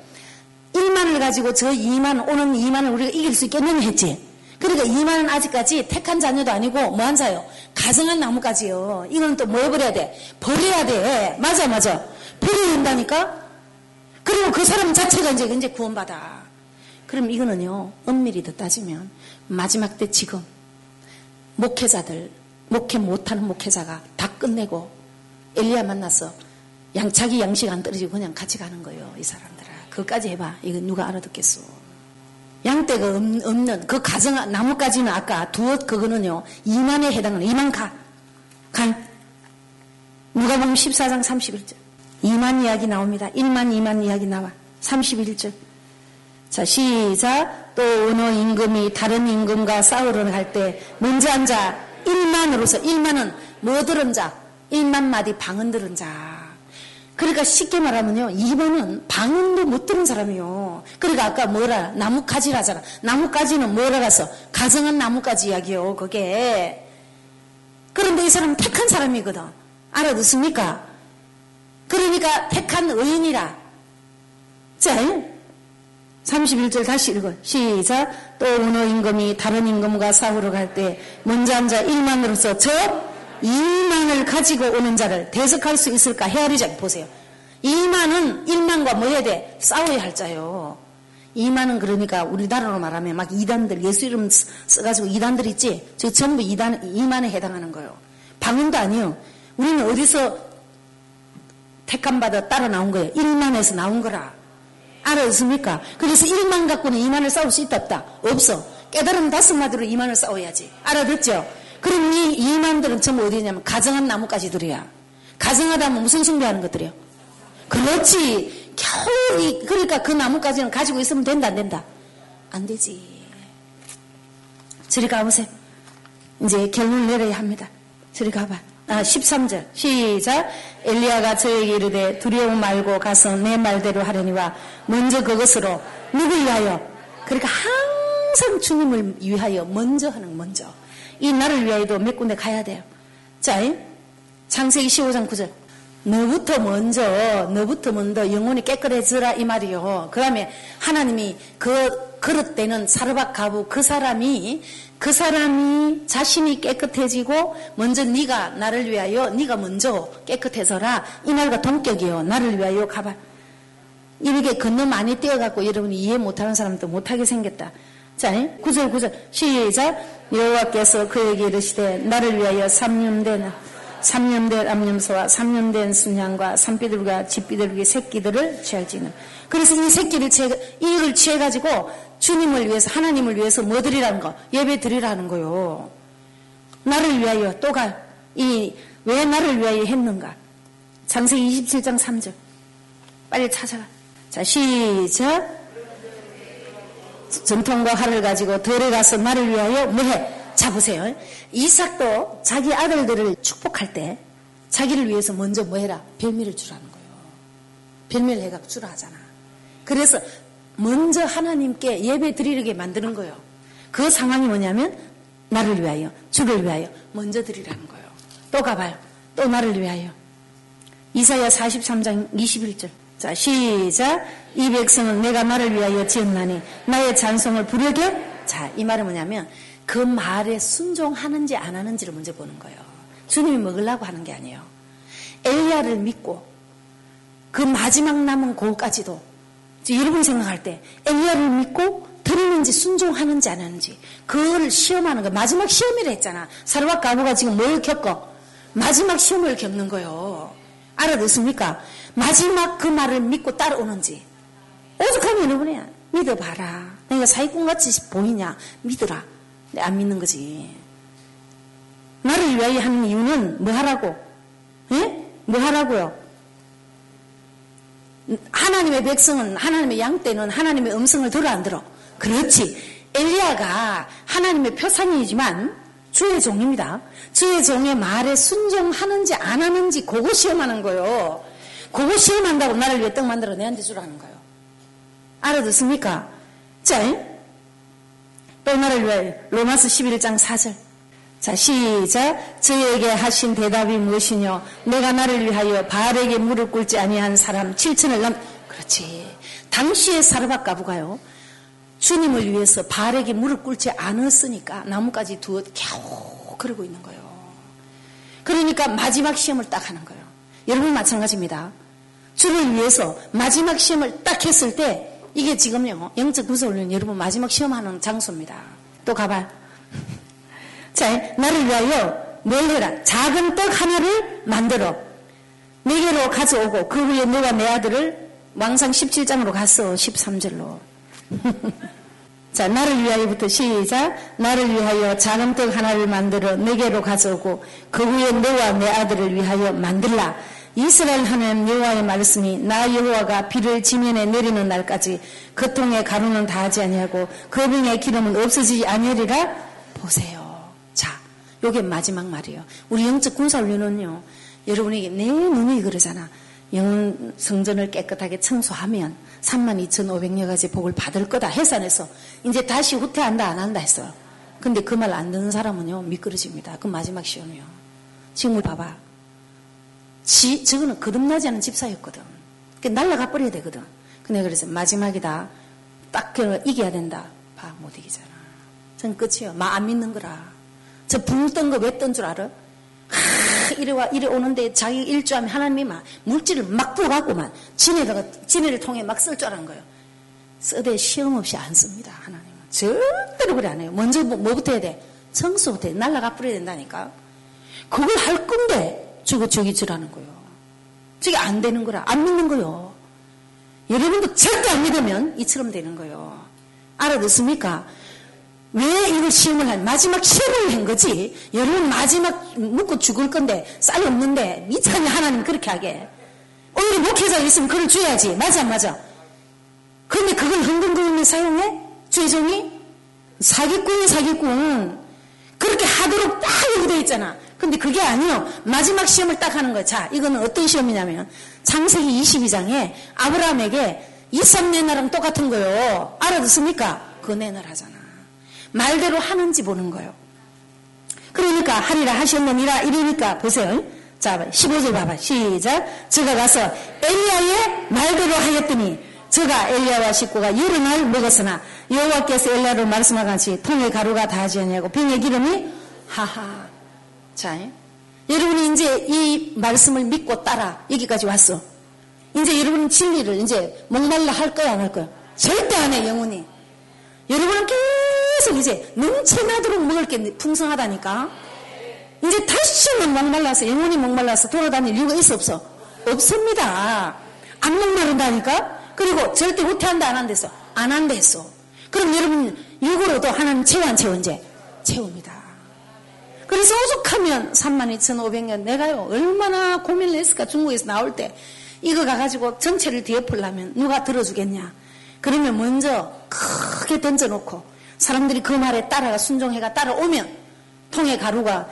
1만을 가지고 저 2만 오는 2만을 우리가 이길 수 있겠느냐 했지. 그러니까 2만은 아직까지 택한 자녀도 아니고 뭐 한 자요? 가정한 나뭇가지요. 이건 또 뭐 해버려야 돼? 버려야 돼. 맞아 맞아. 버려야 된다니까? 그리고 그 사람 자체가 이제 이제 구원받아. 그럼 이거는요, 엄밀히 더 따지면 마지막 때 지금 목회자들, 목회 못하는 목회자가 다 끝내고 엘리야 만나서 양차기 양식 안 떨어지고 그냥 같이 가는 거예요, 이 사람들아. 그것까지 해봐. 이거 누가 알아듣겠어. 양떼가 없는 그 가정 나무까지는 아까 두엇 그거는요 2만에 해당하는 2만 가. 간. 누가 보면 14장 31절. 2만 이야기 나옵니다. 1만, 2만 이야기 나와. 31절. 자, 시작. 또 어느 임금이 다른 임금과 싸우러 갈 때 먼저 앉아 1만으로서 1만은 뭐 들은 자? 1만 마디 방언 들은 자. 그러니까 쉽게 말하면요. 2번은 방언도 못 들은 사람이요. 그러니까 아까 뭐라 나뭇가지라잖아. 나뭇가지는 뭐라가서 가정한 나뭇가지 이야기요. 그게. 그런데 이 사람은 택한 사람이거든. 알아듣습니까? 그러니까 택한 의인이라. 자, 31절 다시 읽어. 시작. 또 어느 임금이 다른 임금과 싸우러 갈 때 먼저 앉아 1만으로서 저 2만을 가지고 오는 자를 대적할 수 있을까 헤아리자 보세요. 2만은 1만과 뭐 해야 돼? 싸워야 할 자요. 2만은 그러니까 우리나라로 말하면 막 이단들 예수 이름 써가지고 이단들 있지? 저 전부 이단 2만에 해당하는 거예요. 방언도 아니요. 우리는 어디서 택함 받아 따라 나온 거예요. 1만에서 나온 거라. 알았습니까? 그래서 일만 갖고는 이만을 싸울 수 있다 없다? 없어. 깨달음 다섯 마디로 이만을 싸워야지. 알아듣죠? 그럼 이 이만들은 전부 어디냐면 가정한 나뭇가지들이야. 가정하다면 무슨 숭배하는 것들이요? 그렇지. 겨우 이, 그러니까 그 나뭇가지는 가지고 있으면 된다 안 된다? 안 되지. 저리 가보세요. 이제 결론을 내려야 합니다. 저리 가봐. 아, 13절. 시작. 엘리야가 저에게 이르되 두려움 말고 가서 내 말대로 하려니와 먼저 그것으로 누굴 위하여? 그러니까 항상 주님을 위하여 먼저 하는 먼저. 이 나를 위하여도 몇 군데 가야 돼요. 자, 창세기 15장 9절. 너부터 먼저, 너부터 먼저 영혼이 깨끗해져라 이 말이요. 그 다음에 하나님이 그 그릇되는 사르밧 가부 그 사람이 그 사람이 자신이 깨끗해지고 먼저 네가 나를 위하여 네가 먼저 깨끗해서라 이 말과 동격이요. 나를 위하여 가봐. 이렇게 건너 많이 뛰어갖고 여러분이 이해 못하는 사람도 못하게 생겼다. 자, 9절 9절. 시작. 여호와께서 그에게 이르시되 나를 위하여 삼년된 삼년된 암염소와 삼년된 순양과 산비둘과 집비둘기 새끼들을 취할지는 그래서 이 새끼를 취해, 이를 취해가지고 주님을 위해서 하나님을 위해서 뭐 드리라는 거? 예배 드리라는 거요. 나를 위하여 또가. 이 왜 나를 위하여 했는가? 장세기 27장 3절. 빨리 찾아가. 자 시작 전통과 활을 가지고 들에 가서 나를 위하여 뭐해 잡으세요. 이삭도 자기 아들들을 축복할 때 자기를 위해서 먼저 뭐 해라? 별미를 주라는 거예요. 별미를 해가 주라 하잖아. 그래서 먼저 하나님께 예배 드리게 만드는 거예요. 그 상황이 뭐냐면 나를 위하여, 주를 위하여 먼저 드리라는 거예요. 또 가봐요. 또 나를 위하여. 이사야 43장 21절. 자, 시작. 이 백성은 내가 나를 위하여 지었나니 나의 찬송을 부르게. 자, 이 말은 뭐냐면 그 말에 순종하는지 안 하는지를 먼저 보는 거예요. 주님이 먹으려고 하는 게 아니에요. 엘리야를 믿고 그 마지막 남은 고까지도 여러분 생각할 때 엘리야를 믿고 들리는지 순종하는지 안 하는지 그거를 시험하는 거 마지막 시험이라 했잖아. 사르밧 가부가 지금 뭘 겪어? 마지막 시험을 겪는 거예요. 알아듣습니까? 마지막 그 말을 믿고 따라오는지 오죽하면 여러분이야 믿어봐라. 내가 사기꾼같이 보이냐? 믿어라. 안 믿는 거지. 나를 위하여 하는 이유는 뭐 하라고? 예? 뭐 하라고요? 하나님의 백성은 하나님의 양 때는 하나님의 음성을 들어 안 들어? 그렇지. 엘리야가 하나님의 표상이지만 주의 종입니다. 주의 종의 말에 순종하는지 안 하는지 그거 시험하는 거요. 그거 시험한다고 나를 위해 떡 만들어 내한테 주라는 거요. 알아듣습니까? 자, 또 나를 위하여 로마서 11장 4절. 자 시작. 저에게 하신 대답이 무엇이뇨? 내가 나를 위하여 바알에게 무릎 꿇지 아니한 사람 7천을 남 그렇지. 당시의 사르밧 가부가요. 주님을 위해서 바알에게 무릎 꿇지 않았으니까 나무까지 두어 겨우 그러고 있는 거예요. 그러니까 마지막 시험을 딱 하는 거예요. 여러분 마찬가지입니다 주를 위해서 마지막 시험을 딱 했을 때 이게 지금요, 영적 구설훈련 여러분 마지막 시험하는 장소입니다. 또 가봐요. 자, 나를 위하여 뭘 해라? 작은 떡 하나를 만들어. 내게로 가져오고, 그 후에 내가 내 아들을 왕상 17장으로 갔어. 13절로. 자, 나를 위하여부터 시작. 나를 위하여 작은 떡 하나를 만들어 내게로 가져오고, 그 후에 너와 내 아들을 위하여 만들라. 이스라엘 하나님 여호와의 말씀이 나 여호와가 비를 지면에 내리는 날까지 그 통에 가루는 다하지 아니하고 그 병의 기름은 없어지지 아니하리라 보세요. 자, 요게 마지막 말이에요. 우리 영적 군사 훈련은요. 여러분에게 내 눈이 그러잖아. 영 성전을 깨끗하게 청소하면 32,500여 가지 복을 받을 거다 해산해서 이제 다시 후퇴한다 안 한다 했어요. 근데 그 말 안 듣는 사람은요 미끄러집니다. 그 마지막 시험이요. 지금 봐봐. 지, 저거는 거듭나지 않은 집사였거든. 그 날라가 버려야 되거든. 근데 그래서 마지막이다. 딱 그, 이겨야 된다. 봐, 못 이기잖아. 전 끝이요. 마 안 믿는 거라. 저 붕뜬 거 왜 뜬 줄 알아? 하, 이래 와, 이래 오는데 자기 일주하면 하나님이 막 물질을 막 부어갖고만 지네다가, 지네를 통해 막 쓸 줄 아는 거예요. 써대 시험 없이 안 씁니다. 하나님은. 절대로 그래 안 해요. 먼저 뭐, 뭐부터 해야 돼? 청소부터 해. 날라가 버려야 된다니까. 그걸 할 건데, 저거 저기 저라는 거요. 저게 안 되는 거라. 안 믿는 거요. 여러분도 절대 안 믿으면 이처럼 되는 거예요. 알아듣습니까? 왜 이걸 시험을 한, 마지막 시험을 한 거지? 여러분 마지막 묵고 죽을 건데, 쌀 없는데, 미쳤냐, 하나님 그렇게 하게. 오히려 목회자 있으면 그걸 줘야지. 맞아, 안 맞아. 그런데 그걸 흥금금에 사용해? 죄종이? 사기꾼이 사기꾼. 그렇게 하도록 딱 여기 돼 있잖아. 근데 그게 아니요. 마지막 시험을 딱 하는 거야. 자, 이거는 어떤 시험이냐면, 창세기 22장에 아브라함에게 이삭 내 나랑 똑같은 거요. 알아듣습니까? 그 내날 하잖아. 말대로 하는지 보는 거예요. 그러니까 하리라 하셨느니라 이러니까 보세요. 자, 15절 봐봐. 시작. 저가 가서 엘리야의 말대로 하였더니 저가 엘리야와 식구가 여러 날 먹었으나 여호와께서 엘리야로 말씀하같이 통의 가루가 다하지 않냐고 병의 기름이 하하. 자, 여러분이 이제 이 말씀을 믿고 따라 여기까지 왔어. 이제 여러분은 진리를 이제 목말라 할 거야 안 할 거야? 절대 안 해 영혼이. 여러분은 계속 이제 넘쳐나도록 먹을 게 풍성하다니까. 이제 다시는 목말라서 영혼이 목말라서 돌아다닐 이유가 있어 없어? 없습니다. 안 목마른다니까. 그리고 절대 후퇴한다 안 한댔어? 안 한댔어. 그럼 여러분 육으로도 하나님 채워 안 채워 이제? 채웁니다. 그래서 오죽하면 32,500년 내가요 얼마나 고민을 했을까 중국에서 나올 때 이거 가가지고 전체를 뒤엎으려면 누가 들어주겠냐 그러면 먼저 크게 던져놓고 사람들이 그 말에 따라가 순종해가 따라오면 통의 가루가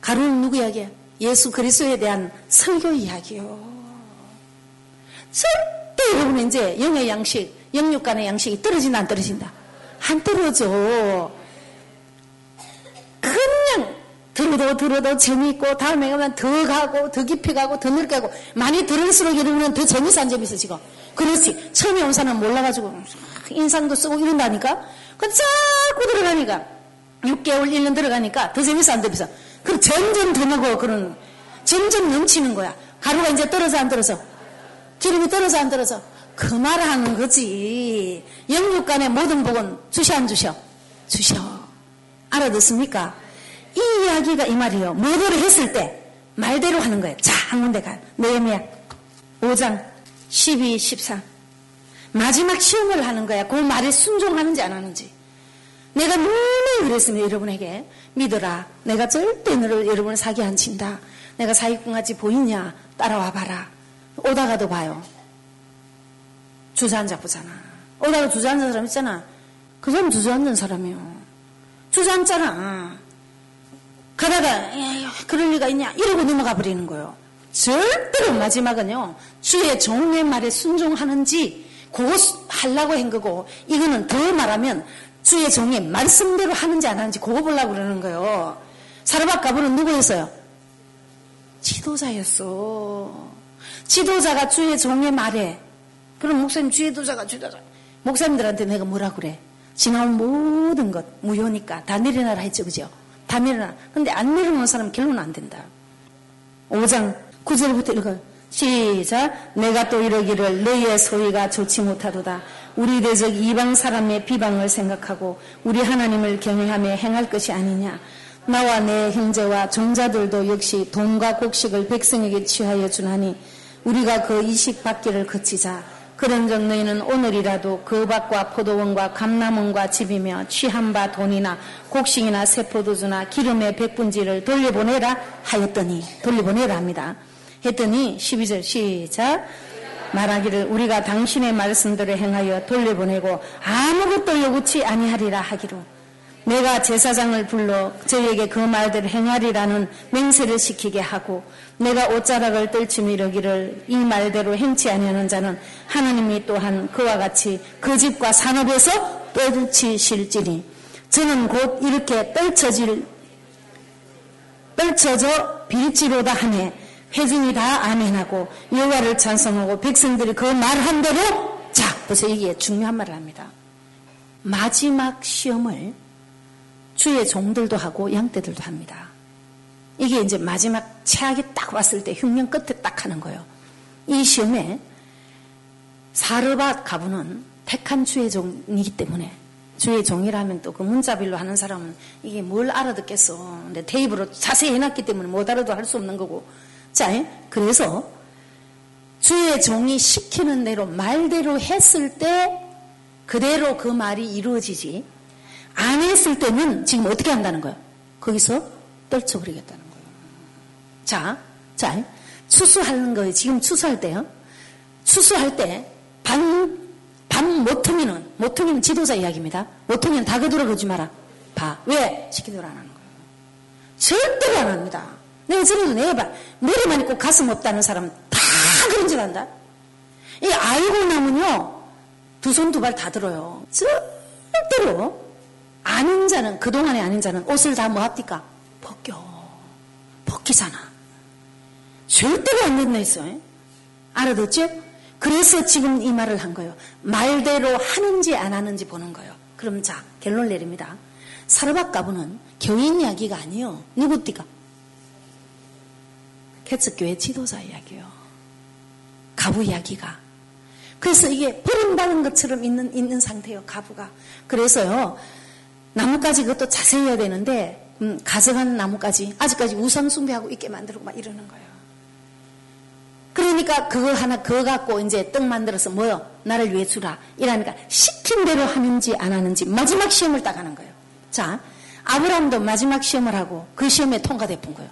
가루는 누구 이야기야? 예수 그리스도에 대한 설교 이야기요. 절대 여러분 이제 영의 양식, 영육 간의 양식이 떨어진다 안 떨어진다? 안 떨어져. 그냥 들어도 들어도 재미있고 다음에 가면 더 가고 더 깊이 가고 더 넓게 가고 많이 들을수록 여러분은 더 재밌어 안 재밌어 지금? 그렇지. 처음에 온 사람 몰라가지고 인상도 쓰고 이런다니까? 그 자꾸 들어가니까. 6개월 1년 들어가니까 더 재밌어 안 재밌어? 그럼 점점 더 먹어 그런 점점 넘치는 거야. 가루가 이제 떨어져 안 떨어져? 기름이 떨어져 안 떨어져? 그말 하는 거지. 영육간의 모든 복은 주셔 안 주셔? 주셔. 알아듣습니까 이 이야기가 이 말이에요. 뭐대로 했을 때 말대로 하는 거예요. 자, 한 군데 가. 네헤미야 5장 12, 13. 마지막 시험을 하는 거야. 그 말에 순종하는지 안 하는지. 내가 너무 그랬으면 여러분에게 믿어라. 내가 절대 너를 여러분을 사기 안 친다. 내가 사기꾼같이 보이냐? 따라와 봐라. 오다가도 봐요. 주저앉아 보잖아. 오다가 주저앉은 사람 있잖아. 그 사람 주저앉은 사람이요. 주저앉잖아. 가다가 그럴 리가 있냐 이러고 넘어가 버리는 거예요. 절대로 마지막은요 주의 종의 말에 순종하는지 그거 하려고 한 거고 이거는 더 말하면 주의 종의 말씀대로 하는지 안 하는지 그거 보려고 그러는 거예요. 사르밧 가부는 누구였어요? 지도자였어. 지도자가 주의 종의 말에 그럼 목사님 주의 도자가 지도자 목사님들한테 내가 뭐라 그래? 지나온 모든 것 무효니까 다 내려놔라 했죠 그죠? 다 내려놔. 근데 안 내려놓은 사람은 결론은 안 된다. 5장 9절부터 읽어요. 시작. 내가 또 이러기를 너희의 소위가 좋지 못하도다. 우리 대적 이방 사람의 비방을 생각하고 우리 하나님을 경외하며 행할 것이 아니냐. 나와 내 형제와 종자들도 역시 돈과 곡식을 백성에게 취하여 주나니 우리가 그 이식 받기를 거치자. 그런즉 너희는 오늘이라도 그 밭과 포도원과 감나원과 집이며 취한 바 돈이나 곡식이나 세포도주나 기름의 백분지를 돌려보내라 하였더니 돌려보내라 합니다. 했더니 12절 시작 말하기를 우리가 당신의 말씀대로 행하여 돌려보내고 아무것도 요구치 아니하리라 하기로 내가 제사장을 불러 저에게 그 말대로 행하리라는 맹세를 시키게 하고 내가 옷자락을 떨치며 이르기를 이 말대로 행치 아니하는 자는 하나님이 또한 그와 같이 그 집과 산업에서 떨치실지니 저는 곧 이렇게 떨쳐질 떨쳐져 빌지로다 하네 회중이 다 아멘하고 여호와를 찬송하고 백성들이 그 말한 대로 자 보세요. 이게 중요한 말을 합니다. 마지막 시험을 주의 종들도 하고 양떼들도 합니다. 이게 이제 마지막 최악이 딱 왔을 때 흉년 끝에 딱 하는 거예요. 이 시험에 사르밧 가부는 택한 주의 종이기 때문에 주의 종이라면 또 그 문자빌로 하는 사람은 이게 뭘 알아듣겠어. 근데 테이프로 자세히 해놨기 때문에 못 알아도 할 수 없는 거고. 자, 그래서 주의 종이 시키는 대로 말대로 했을 때 그대로 그 말이 이루어지지 안 했을 때는 지금 어떻게 한다는 거예요? 거기서 떨쳐버리겠다는 거예요. 자, 자, 추수하는 거예요. 지금 추수할 때요. 추수할 때 반, 반 모퉁이는, 모퉁이는 지도자 이야기입니다. 모퉁이는 다 그대로 그러지 마라. 봐. 왜? 시키대로 안 하는 거예요. 절대로 안 합니다. 내가 전에도 내봐. 머리만 있고 가슴 없다는 사람 다 그런 줄 안다. 이 알고 나면요. 두 손 두 발 다 들어요. 절대로 아는 자는 그동안에 아는 자는 옷을 다 뭐 합니까? 벗겨. 벗기잖아. 절대로 안 된다 했어. 알아듣죠? 그래서 지금 이 말을 한 거예요. 말대로 하는지 안 하는지 보는 거예요. 그럼 자, 결론 내립니다. 사르밧 가부는 교인 이야기가 아니요. 누구띠가? 개척교회 지도자 이야기요. 가부 이야기가. 그래서 이게 버림받은 것처럼 있는, 있는 상태예요. 가부가. 그래서요. 나뭇가지 그것도 자세히 해야 되는데 음, 가져가는 나뭇가지 아직까지 우상 숭배하고 있게 만들고 막 이러는 거예요. 그러니까 그거 하나 그거 갖고 이제 떡 만들어서 뭐요? 나를 위해 주라. 이러니까 시킨 대로 하는지 안 하는지 마지막 시험을 딱 하는 거예요. 자, 아브라함도 마지막 시험을 하고 그 시험에 통과됐던 거예요.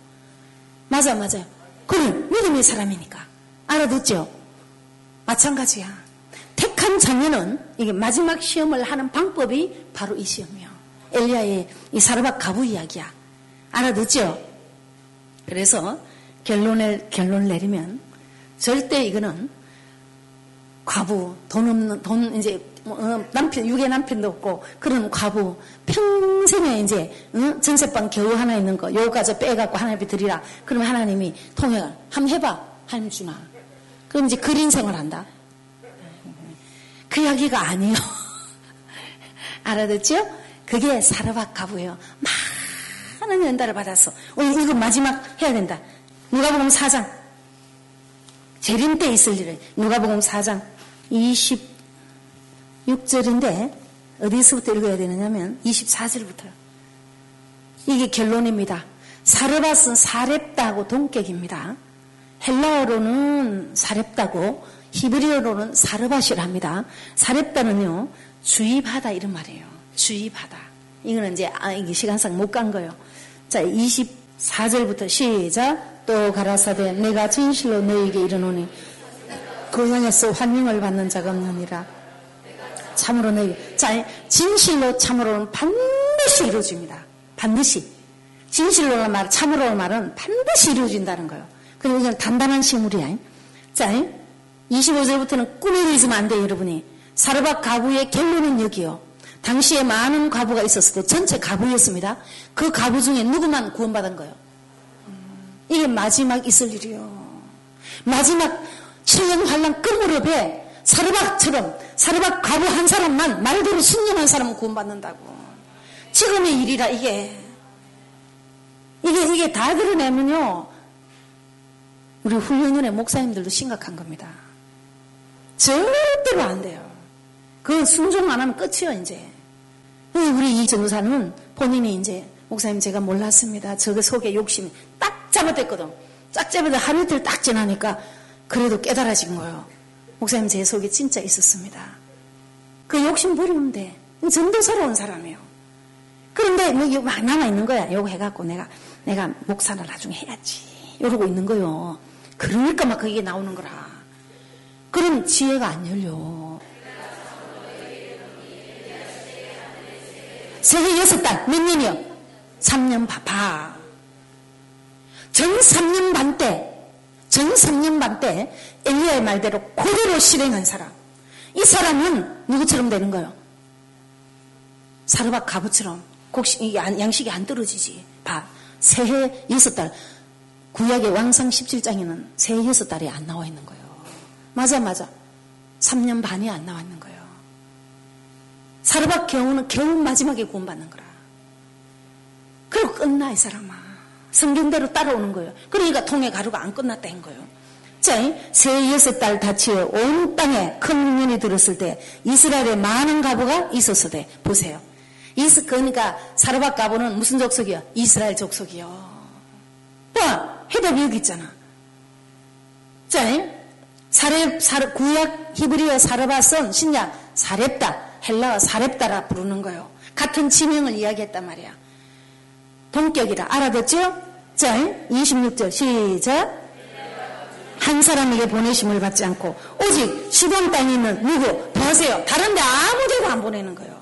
맞아, 맞아요. 그는 믿음의 사람이니까. 알아듣죠? 마찬가지야. 택한 자녀는 이게 마지막 시험을 하는 방법이 바로 이 시험이요. 엘리야의 이 사르밧 가부 이야기야. 알아듣죠? 그래서 결론을, 결론을 내리면 절대 이거는 과부, 돈 없는, 돈 이제 어, 남편, 육의 남편도 없고 그런 과부 평생에 이제 응? 전세방 겨우 하나 있는 거 요까지 빼갖고 하나님께 드리라. 그러면 하나님이 통역을 한번 해봐. 하나님 주나. 그럼 이제 그린 생활 한다. 그 이야기가 아니에요. 알아듣죠? 그게 사르밧 가부예요. 많은 연달을 받았어. 오늘 이거 마지막 해야 된다. 누가복음 4장. 재림 때 있을 일을 누가복음 4장 26절인데 어디서부터 읽어야 되느냐면 24절부터요. 이게 결론입니다. 사르밧은 사렙다고 동격입니다. 헬라어로는 사렙다고 히브리어로는 사르밧이랍니다. 사렙다는요 주입하다 이런 말이에요. 주입하다. 이거는 이제 아, 시간상 못 간 거예요. 자 24절부터 시작. 또 가라사대 내가 진실로 너에게 이르노니 그 향에서 환영을 받는 자가 없느니라. 참으로 너희 자 진실로 참으로는 반드시 이루어집니다. 반드시 진실로는 말 참으로는 말은 반드시 이루어진다는 거예요. 그리고 이건 단단한 식물이야. 자 25절부터는 꿈을 잊으면 안 돼요 여러분이. 사르밧 가부의 결론은 여기요. 당시에 많은 가부가 있었어도 전체 가부였습니다. 그 가부 중에 누구만 구원받은 거예요. 이게 마지막 있을 일이요. 마지막 천년 환란 끝무렵에 사르밧처럼 사르밧 가부 한 사람만 말대로 순종한 사람은 구원받는다고. 지금의 일이라 이게 이게 이게 다 드러내면요. 우리 훈련원의 목사님들도 심각한 겁니다. 절대로 안 돼요. 그 순종 안 하면 끝이요 이제. 우리 이 전도사는 본인이 이제 목사님 제가 몰랐습니다. 저거 속에 욕심이 딱 잘못됐거든. 딱 잘못돼 하루 이틀 딱 지나니까 그래도 깨달아진 거예요. 목사님 제 속에 진짜 있었습니다. 그 욕심 버리면 돼. 전도사로운 사람이에요. 그런데 뭐막 남아있는 거야. 요거 해갖고 내가, 내가 목사를 나중에 해야지. 이러고 있는 거요. 그러니까 막 그게 나오는 거라. 그럼 지혜가 안 열려. 세계 여섯 달, 몇 년이요? 3년 봐, 봐. 전 3년 반 때, 전 3년 반 때 엘리야의 말대로 그대로 실행한 사람. 이 사람은 누구처럼 되는 거예요? 사르밧 가부처럼 곡식, 양식이 안 떨어지지. 봐. 새해 여섯 달. 구약의 왕상 17장에는 새해 여섯 달이 안 나와 있는 거예요. 맞아, 맞아. 3년 반이 안 나와 있는 거예요. 사르밧 경우는 겨우 마지막에 구원받는 거라. 그리고 끝나, 이 사람아. 성경대로 따라오는 거예요. 그러니까 통해 가루가 안 끝났다는 거예요. 자, 새 여섯 달 다치어 온 땅에 큰 흉년이 들었을 때 이스라엘에 많은 가부가 있었을 때 보세요. 이스 그러니까 사르밧 가부는 무슨 족속이야? 이스라엘 족속이요. 봐, 해답이 여기 있잖아. 자, 사렙, 사렙 구약 히브리어 사르바선 신약 사렙다 헬라어 사렙다라 부르는 거예요. 같은 지명을 이야기했단 말이야. 동격이라 알아듣죠? 자 26절 시작 한 사람에게 보내심을 받지 않고 오직 시돈 땅에 있는 누구 보세요 다른 데 아무데도 안 보내는 거예요.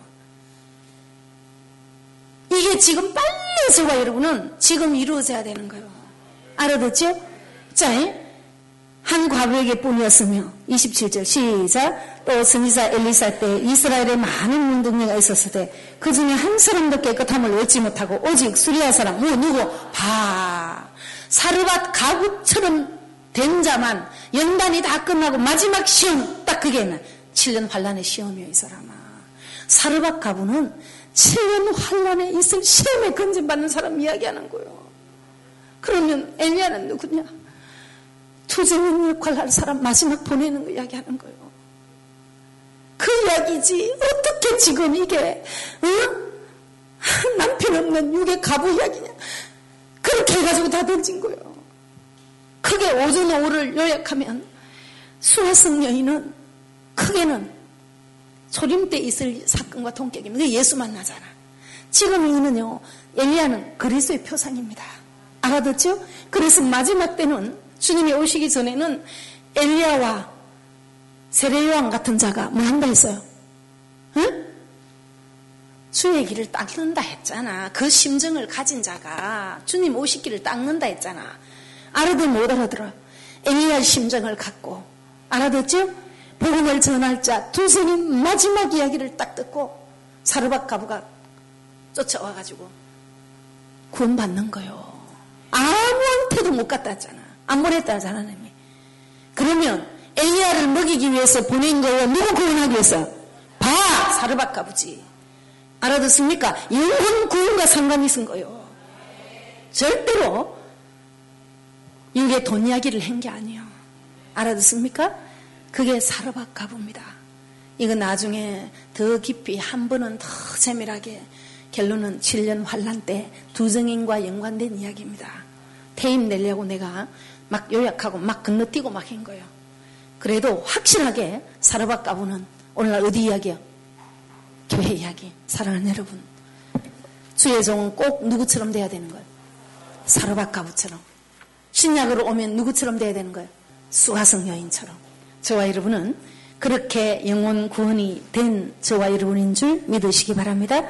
이게 지금 빨리 저와 여러분은 지금 이루어져야 되는 거예요. 알아듣죠? 자, 한 과부에게 뿐이었으며 27절 시작. 또 선지자 엘리사 때 이스라엘에 많은 운동녀가 있었을 때 그 중에 한 사람도 깨끗함을 얻지 못하고 오직 수리아 사람 뭐 누구? 바. 사르밧 가국처럼 된 자만 연단이 다 끝나고 마지막 시험 딱 그게는 7년 환란의 시험이요 이 사람아. 사르밧 가부는 7년 환란에 있을 시험에 건진받는 사람 이야기하는 거예요. 그러면 엘리야는 누구냐 투쟁인 역할을 할 사람 마지막 보내는 거 이야기하는 거예요. 그 이야기지. 어떻게 지금 이게, 어? 남편 없는 육의 가부 이야기냐. 그렇게 해가지고 다 던진 거예요. 크게 오전 오를 요약하면 수화성 여인은 크게는 소림 때 있을 사건과 동격입니다. 예수 만나잖아. 지금 이는요, 엘리야는 그리스의 표상입니다. 알아듣죠? 그래서 마지막 때는 주님이 오시기 전에는 엘리야와 세례요한 같은 자가 뭐 한다 했어요? 응? 주의 길을 닦는다 했잖아. 그 심정을 가진 자가 주님 오시기를 닦는다 했잖아. 알아들 못 알아들어. 엘리야 심정을 갖고 알아듣죠? 복음을 전할 자 두손이 마지막 이야기를 딱 듣고 사르밧 가부가 쫓아와가지고 구원받는 거요. 아무한테도 못 갖다 잖아. 안 보냈다 하나님이. 그러면 엘리야를 먹이기 위해서 보낸 거예요. 누구 구원하기 위해서? 봐! 사르밧 가부지. 알아듣습니까? 영혼 구원과 상관이 있은 거예요. 절대로 이게 돈 이야기를 한 게 아니에요. 알아듣습니까? 그게 사르밧 가부입니다. 이거 나중에 더 깊이 한 번은 더 세밀하게 결론은 7년 환란 때두 증인과 연관된 이야기입니다. 퇴임 내려고 내가 막 요약하고 막 건너뛰고 막 한 거예요. 그래도 확실하게 사르밧 가부는 오늘날 어디 이야기야? 교회 이야기. 사랑하는 여러분. 주의 종은 꼭 누구처럼 돼야 되는 거예요? 사르밧 가부처럼. 신약으로 오면 누구처럼 돼야 되는 거예요? 수화성 여인처럼. 저와 여러분은 그렇게 영혼 구원이 된 저와 여러분인 줄 믿으시기 바랍니다.